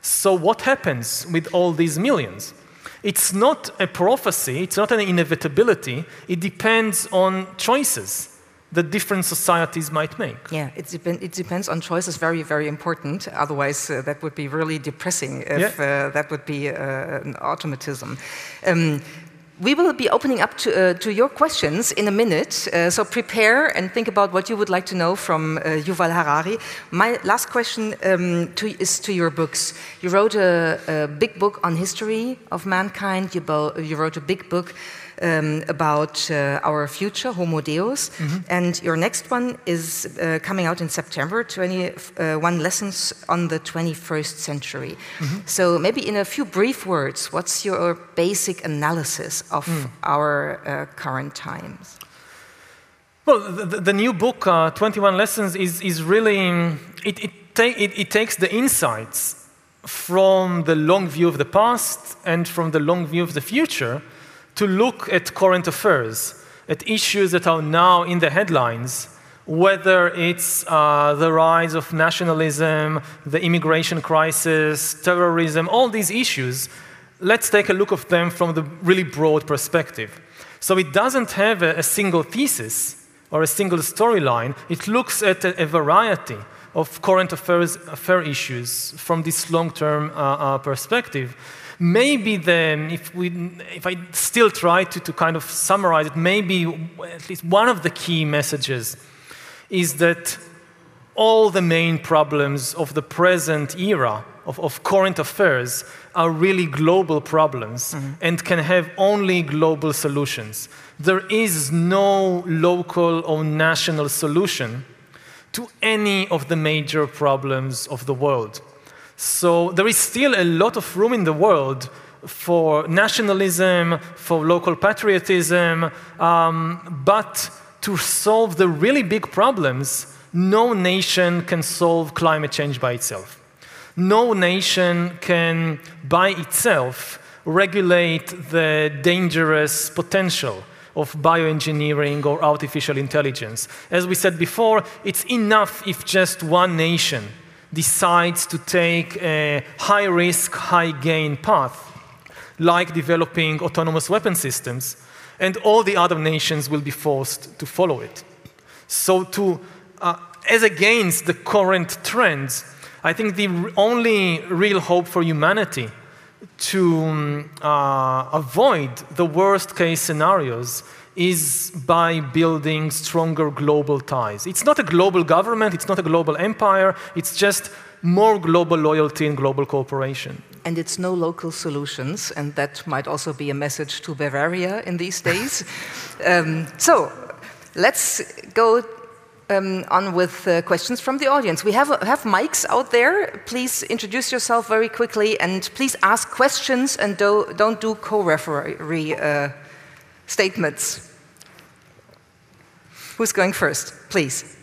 So, what happens with all these millions? It's not a prophecy, it's not an inevitability. It depends on choices that different societies might make. Yeah, it, dep it depends on choices, very, very important. Otherwise, uh, that would be really depressing if yeah. uh, that would be uh, an automatism. Um, we will be opening up to, uh, to your questions in a minute, uh, so prepare and think about what you would like to know from uh, Yuval Harari. My last question um, to, is to your books. You wrote a, a, big book on history of mankind, you, you wrote a big book um, about uh, our future, Homo Deus. Mm -hmm. And your next one is uh, coming out in September 21 uh, Lessons on the 21st Century. Mm -hmm. So, maybe in a few brief words, what's your basic analysis of mm. our uh, current times? Well, the, the new book, uh, 21 Lessons, is, is really, it, it, ta it, it takes the insights from the long view of the past and from the long view of the future to look at current affairs, at issues that are now in the headlines, whether it's uh, the rise of nationalism, the immigration crisis, terrorism, all these issues. Let's take a look at them from the really broad perspective. So it doesn't have a, a single thesis or a single storyline. It looks at a, a, variety of current affairs affair issues from this long-term uh, uh, perspective. Maybe then, if, we, if I still try to, to kind of summarize it, maybe at least one of the key messages is that all the main problems of the present era of, of current affairs are really global problems mm-hmm. and can have only global solutions. There is no local or national solution to any of the major problems of the world. So there is still a lot of room in the world for nationalism, for local patriotism, um, but to solve the really big problems, no nation can solve climate change by itself. No nation can, by itself, regulate the dangerous potential of bioengineering or artificial intelligence. As we said before, it's enough if just one nation decides to take a high risk, high gain path, like developing autonomous weapon systems, and all the other nations will be forced to follow it. So, to, uh, as against the current trends, I think the only real hope for humanity to um, uh, avoid the worst case scenarios is by building stronger global ties. It's not a global government, it's not a global empire, it's just more global loyalty and global cooperation. And it's no local solutions, and that might also be a message to Bavaria in these days. um, so let's go um, on with uh, questions from the audience. We have, uh, have mics out there. Please introduce yourself very quickly and please ask questions and do, don't do co referee uh, statements. Who's going first, please?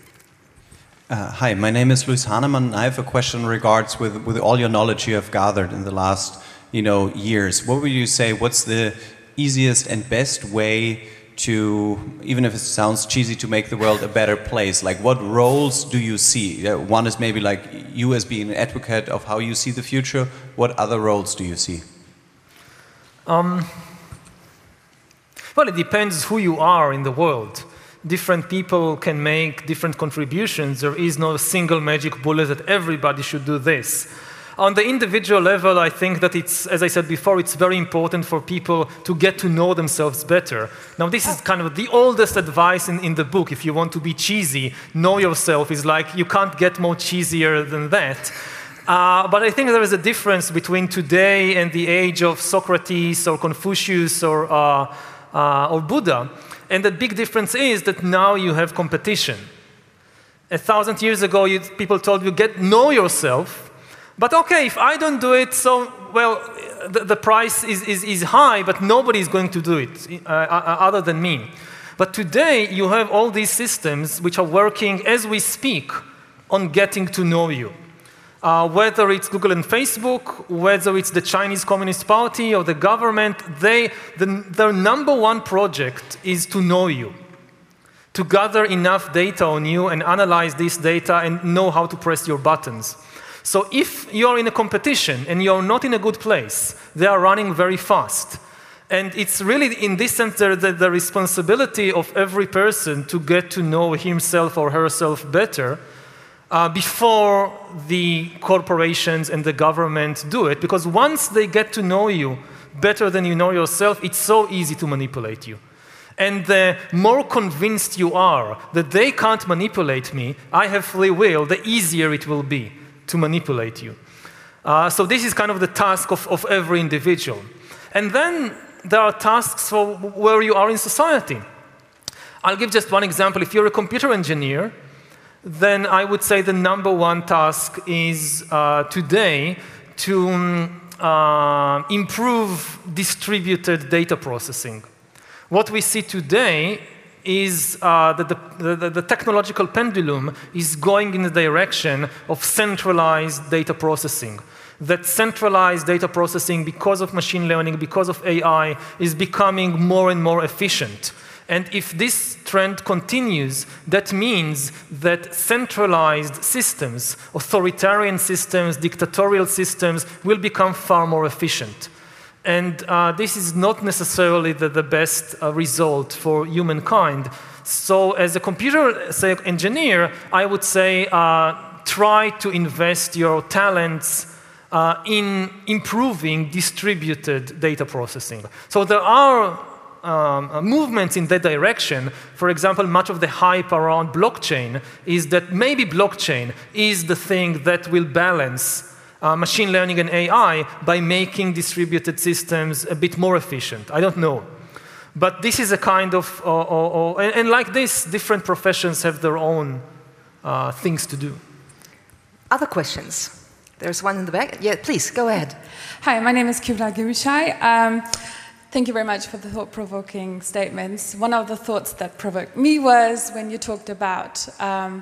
Uh, hi, my name is Luis Hahnemann. I have a question regards with, with all your knowledge you have gathered in the last you know, years. What would you say, what's the easiest and best way to, even if it sounds cheesy, to make the world a better place? Like, what roles do you see? One is maybe like you as being an advocate of how you see the future. What other roles do you see? Um, well, it depends who you are in the world different people can make different contributions. There is no single magic bullet that everybody should do this. On the individual level, I think that it's, as I said before, it's very important for people to get to know themselves better. Now, this is kind of the oldest advice in, in the book. If you want to be cheesy, know yourself is like you can't get more cheesier than that. Uh, but I think there is a difference between today and the age of Socrates or Confucius or, uh, uh, or Buddha. And the big difference is that now you have competition. A thousand years ago, you, people told you, get know yourself. But okay, if I don't do it, so, well, the, the price is, is, is high, but nobody is going to do it uh, uh, other than me. But today, you have all these systems which are working as we speak on getting to know you. Uh, whether it's Google and Facebook, whether it's the Chinese Communist Party or the government, they, the, their number one project is to know you, to gather enough data on you and analyze this data and know how to press your buttons. So if you're in a competition and you're not in a good place, they are running very fast. And it's really, in this sense, the, the, the responsibility of every person to get to know himself or herself better uh, before the corporations and the government do it, because once they get to know you better than you know yourself, it's so easy to manipulate you. And the more convinced you are that they can't manipulate me, I have free will, the easier it will be to manipulate you. Uh, so, this is kind of the task of, of every individual. And then there are tasks for where you are in society. I'll give just one example. If you're a computer engineer, then I would say the number one task is uh, today to um, uh, improve distributed data processing. What we see today is uh, that the, the, the, technological pendulum is going in the direction of centralized data processing. That centralized data processing, because of machine learning, because of AI, is becoming more and more efficient. And if this trend continues, that means that centralized systems, authoritarian systems, dictatorial systems will become far more efficient. And uh, this is not necessarily the, the best uh, result for humankind. So, as a computer say, engineer, I would say uh, try to invest your talents uh, in improving distributed data processing. So, there are um, uh, movements in that direction. For example, much of the hype around blockchain is that maybe blockchain is the thing that will balance uh, machine learning and AI by making distributed systems a bit more efficient. I don't know. But this is a kind of, uh, uh, uh and, and, like this, different professions have their own uh, things to do. Other questions? There's one in the back. Yeah, please, go ahead. Hi, my name is Kibla Gimshai. Um, Thank you very much for the thought provoking statements. One of the thoughts that provoked me was when you talked about um,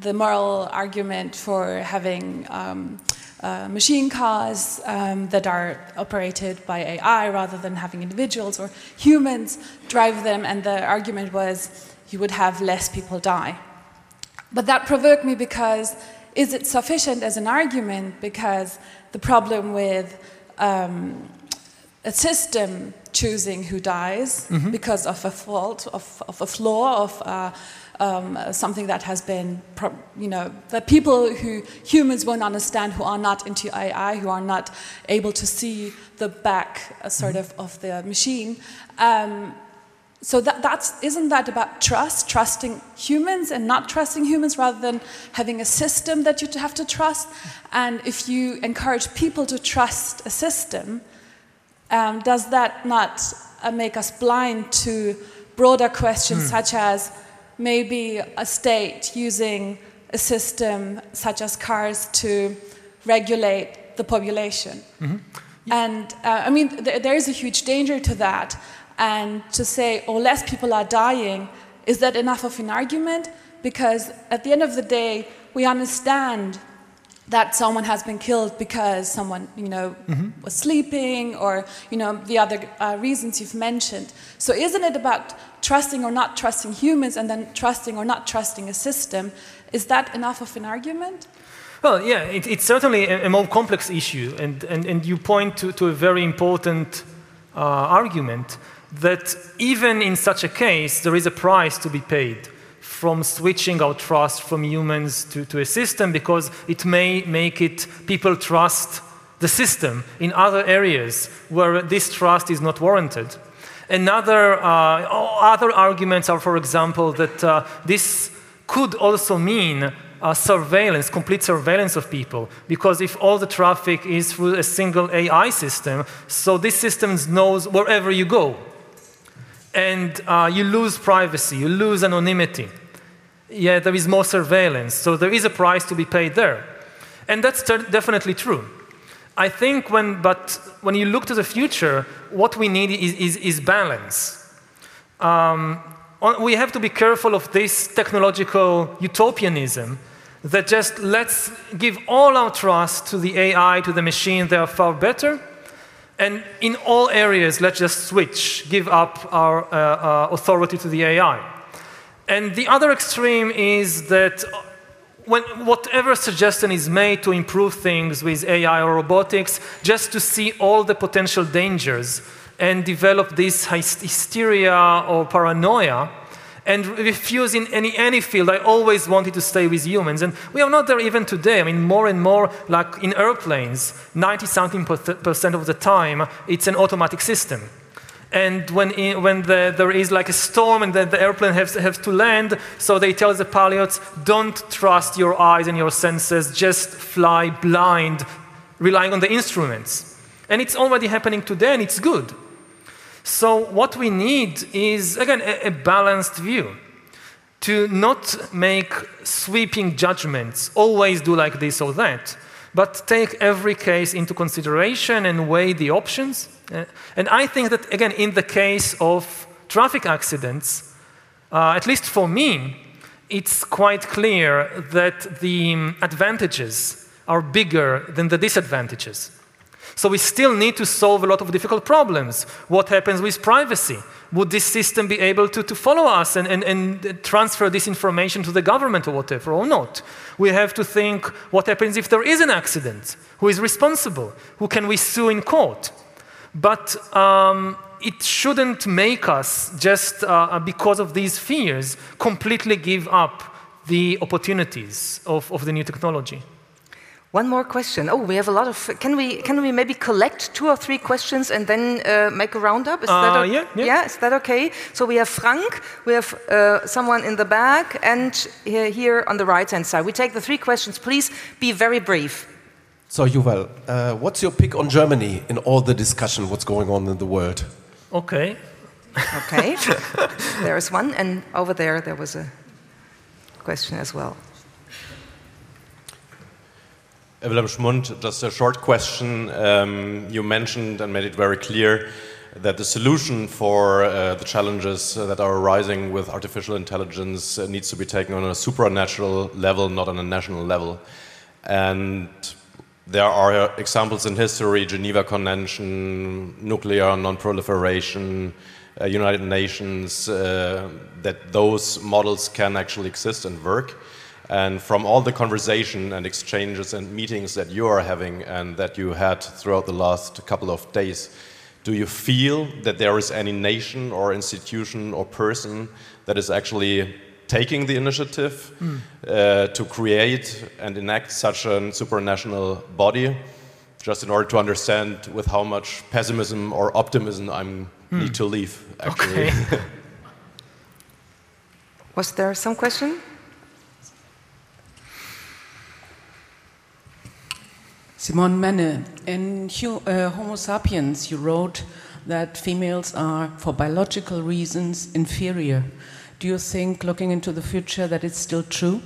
the moral argument for having um, uh, machine cars um, that are operated by AI rather than having individuals or humans drive them, and the argument was you would have less people die. But that provoked me because is it sufficient as an argument? Because the problem with um, a system choosing who dies mm -hmm. because of a fault, of, of a flaw, of uh, um, something that has been, you know, that people who humans won't understand, who are not into AI, who are not able to see the back, uh, sort mm -hmm. of, of the machine. Um, so that, that's, isn't that about trust, trusting humans and not trusting humans rather than having a system that you have to trust? And if you encourage people to trust a system, um, does that not uh, make us blind to broader questions mm. such as maybe a state using a system such as cars to regulate the population? Mm -hmm. And uh, I mean, th there is a huge danger to that. And to say, oh, less people are dying, is that enough of an argument? Because at the end of the day, we understand that someone has been killed because someone, you know, mm -hmm. was sleeping or, you know, the other uh, reasons you've mentioned. So isn't it about trusting or not trusting humans and then trusting or not trusting a system? Is that enough of an argument? Well, yeah, it, it's certainly a, a, more complex issue, and, and, and you point to, to a very important uh, argument that even in such a case, there is a price to be paid from switching our trust from humans to, to a system because it may make it people trust the system in other areas where this trust is not warranted. Another uh, other arguments are, for example, that uh, this could also mean uh, surveillance, complete surveillance of people, because if all the traffic is through a single AI system, so this system knows wherever you go, and uh, you lose privacy, you lose anonymity yeah, there is more surveillance. So there is a price to be paid there. And that's definitely true. I think when, but when you look to the future, what we need is, is, is balance. Um, we have to be careful of this technological utopianism that just let's give all our trust to the AI, to the machine, they are far better. And in all areas, let's just switch, give up our uh, uh, authority to the AI. And the other extreme is that when whatever suggestion is made to improve things with AI or robotics, just to see all the potential dangers and develop this hysteria or paranoia and refuse in any, any field. I always wanted to stay with humans. And we are not there even today. I mean, more and more, like in airplanes, 90 something percent of the time, it's an automatic system. And when, when the, there is like a storm and the, the airplane has, has to land, so they tell the pilots, don't trust your eyes and your senses, just fly blind, relying on the instruments. And it's already happening today, and it's good. So what we need is, again, a, a balanced view. To not make sweeping judgments, always do like this or that, but take every case into consideration and weigh the options uh, and I think that, again, in the case of traffic accidents, uh, at least for me, it's quite clear that the um, advantages are bigger than the disadvantages. So we still need to solve a lot of difficult problems. What happens with privacy? Would this system be able to, to follow us and, and, and transfer this information to the government or whatever, or not? We have to think what happens if there is an accident? Who is responsible? Who can we sue in court? But um, it shouldn't make us, just uh, because of these fears, completely give up the opportunities of, of the new technology. One more question. Oh, we have a lot of. Can we can we maybe collect two or three questions and then uh, make a roundup? Is uh, that yeah, yeah. yeah, is that okay? So we have Frank, we have uh, someone in the back, and here, here on the right hand side. We take the three questions. Please be very brief. So, Yuval, uh, what's your pick on Germany in all the discussion, what's going on in the world? Okay. okay. there is one, and over there, there was a question as well. Willem Schmund, just a short question. Um, you mentioned and made it very clear that the solution for uh, the challenges that are arising with artificial intelligence uh, needs to be taken on a supranational level, not on a national level. And there are examples in history Geneva Convention, nuclear non proliferation, uh, United Nations, uh, that those models can actually exist and work. And from all the conversation and exchanges and meetings that you are having and that you had throughout the last couple of days, do you feel that there is any nation or institution or person that is actually taking the initiative mm. uh, to create and enact such a supranational body, just in order to understand with how much pessimism or optimism I mm. need to leave, actually. Okay. Was there some question? Simone Menne, in uh, Homo sapiens, you wrote that females are, for biological reasons, inferior. Do you think, looking into the future, that it's still true?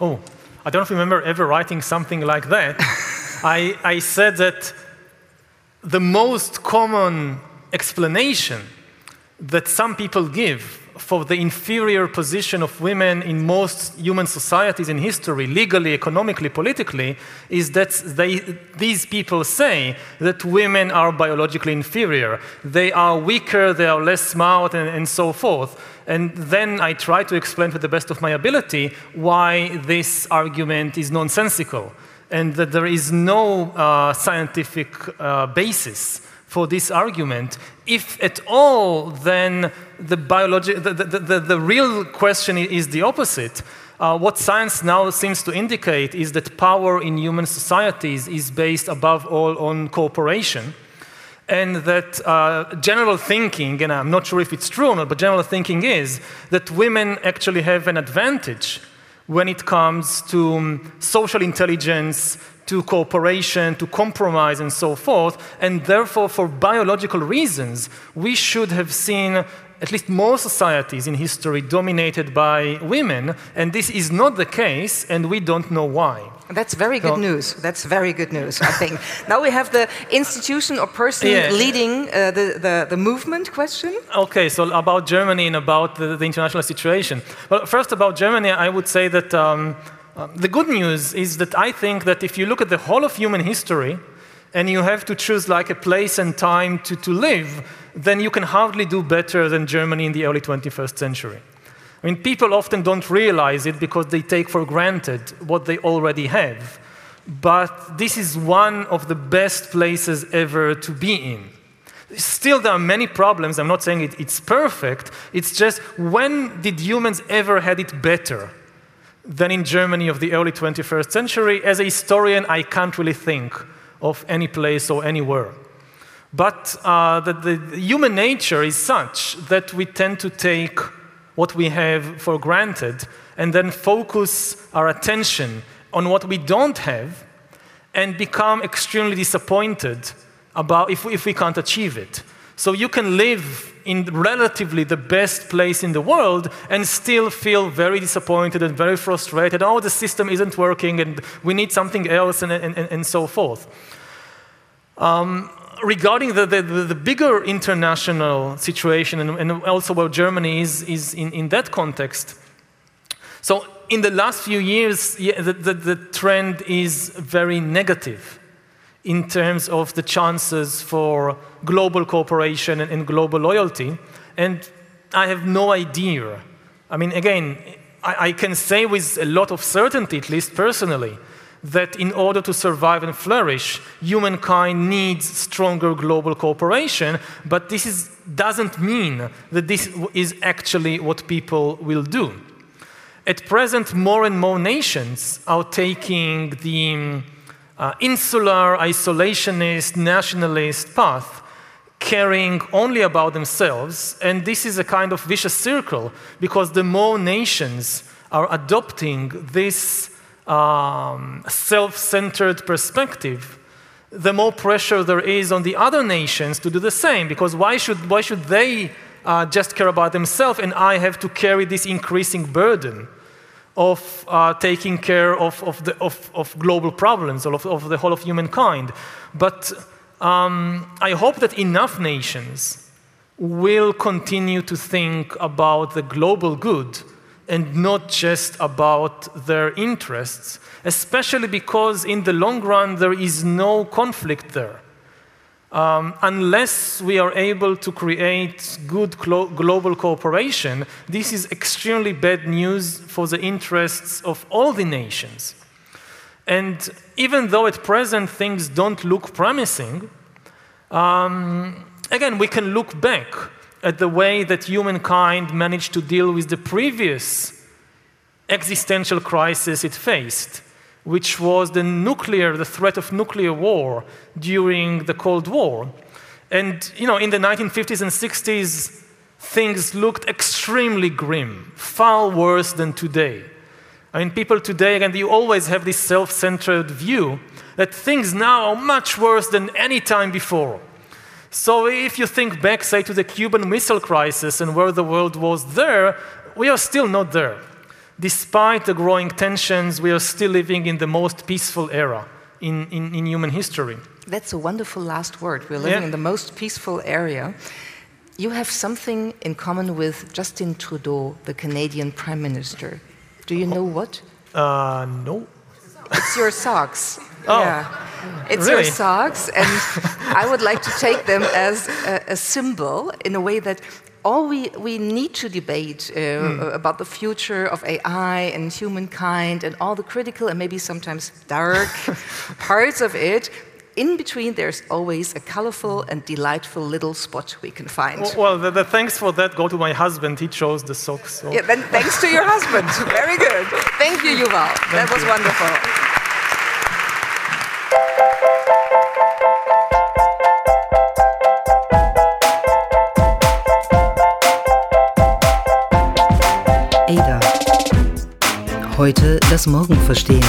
Oh, I don't remember ever writing something like that. I, I said that the most common explanation that some people give for the inferior position of women in most human societies in history, legally, economically, politically, is that they, these people say that women are biologically inferior. They are weaker, they are less smart, and, and so forth. And then I try to explain to the best of my ability why this argument is nonsensical and that there is no uh, scientific uh, basis for this argument. If at all, then the, biologi- the, the, the, the real question is the opposite. Uh, what science now seems to indicate is that power in human societies is based above all on cooperation. And that uh, general thinking, and I'm not sure if it's true or not, but general thinking is that women actually have an advantage when it comes to um, social intelligence, to cooperation, to compromise, and so forth. And therefore, for biological reasons, we should have seen at least more societies in history dominated by women, and this is not the case, and we don't know why. That's very good so, news. That's very good news, I think. now we have the institution or person yeah. leading uh, the, the, the, movement question. Okay, so about Germany and about the, the international situation. Well, first about Germany, I would say that um, um, the good news is that I think that if you look at the whole of human history and you have to choose like a place and time to, to live, then you can hardly do better than Germany in the early 21st century. I mean, people often don't realize it because they take for granted what they already have. But this is one of the best places ever to be in. Still, there are many problems. I'm not saying it, it's perfect. It's just when did humans ever had it better? Than in Germany of the early 21st century. As a historian, I can't really think of any place or anywhere. But uh, the, the, human nature is such that we tend to take what we have for granted and then focus our attention on what we don't have and become extremely disappointed about if, if we can't achieve it. So you can live in relatively the best place in the world and still feel very disappointed and very frustrated. Oh, the system isn't working and we need something else and, and, and so forth. Um, regarding the, the, the, bigger international situation and, and also where Germany is, is in, in that context, so in the last few years, the, the, the trend is very negative in terms of the chances for global cooperation and, and global loyalty. And I have no idea. I mean, again, I, I can say with a lot of certainty, at least personally, that in order to survive and flourish, humankind needs stronger global cooperation, but this is, doesn't mean that this is actually what people will do. At present, more and more nations are taking the uh, insular, isolationist, nationalist path, caring only about themselves. And this is a kind of vicious circle because the more nations are adopting this um, self centered perspective, the more pressure there is on the other nations to do the same. Because why should, why should they uh, just care about themselves and I have to carry this increasing burden? Of uh, taking care of, of, the, of, of global problems, of, of the whole of humankind. But Um, I hope that enough nations will continue to think about the global good and not just about their interests, especially because in the long run there is no conflict there. Um, unless we are able to create good global cooperation, this is extremely bad news for the interests of all the nations. And even though at present things don't look promising, um, again, we can look back at the way that humankind managed to deal with the previous existential crisis it faced, which was the nuclear, the threat of nuclear war during the Cold War. And you know, in the 1950s and 60s, things looked extremely grim, far worse than today. I mean, people today, again, you always have this self centered view that things now are much worse than any time before. So, if you think back, say, to the Cuban Missile Crisis and where the world was there, we are still not there. Despite the growing tensions, we are still living in the most peaceful era in, in, in human history. That's a wonderful last word. We're living yeah. in the most peaceful area. You have something in common with Justin Trudeau, the Canadian Prime Minister. Do you know what? Uh, no. It's your socks. Oh. Yeah. It's really? your socks, and I would like to take them as a, a symbol in a way that all we, we need to debate uh, mm. about the future of AI and humankind and all the critical and maybe sometimes dark parts of it in between, there's always a colorful and delightful little spot we can find. Well, the, the thanks for that go to my husband. He chose the socks. So. Yeah, then thanks to your husband. Very good. Thank you, Yuval. Thank that was you. wonderful. Heute das Morgen verstehen.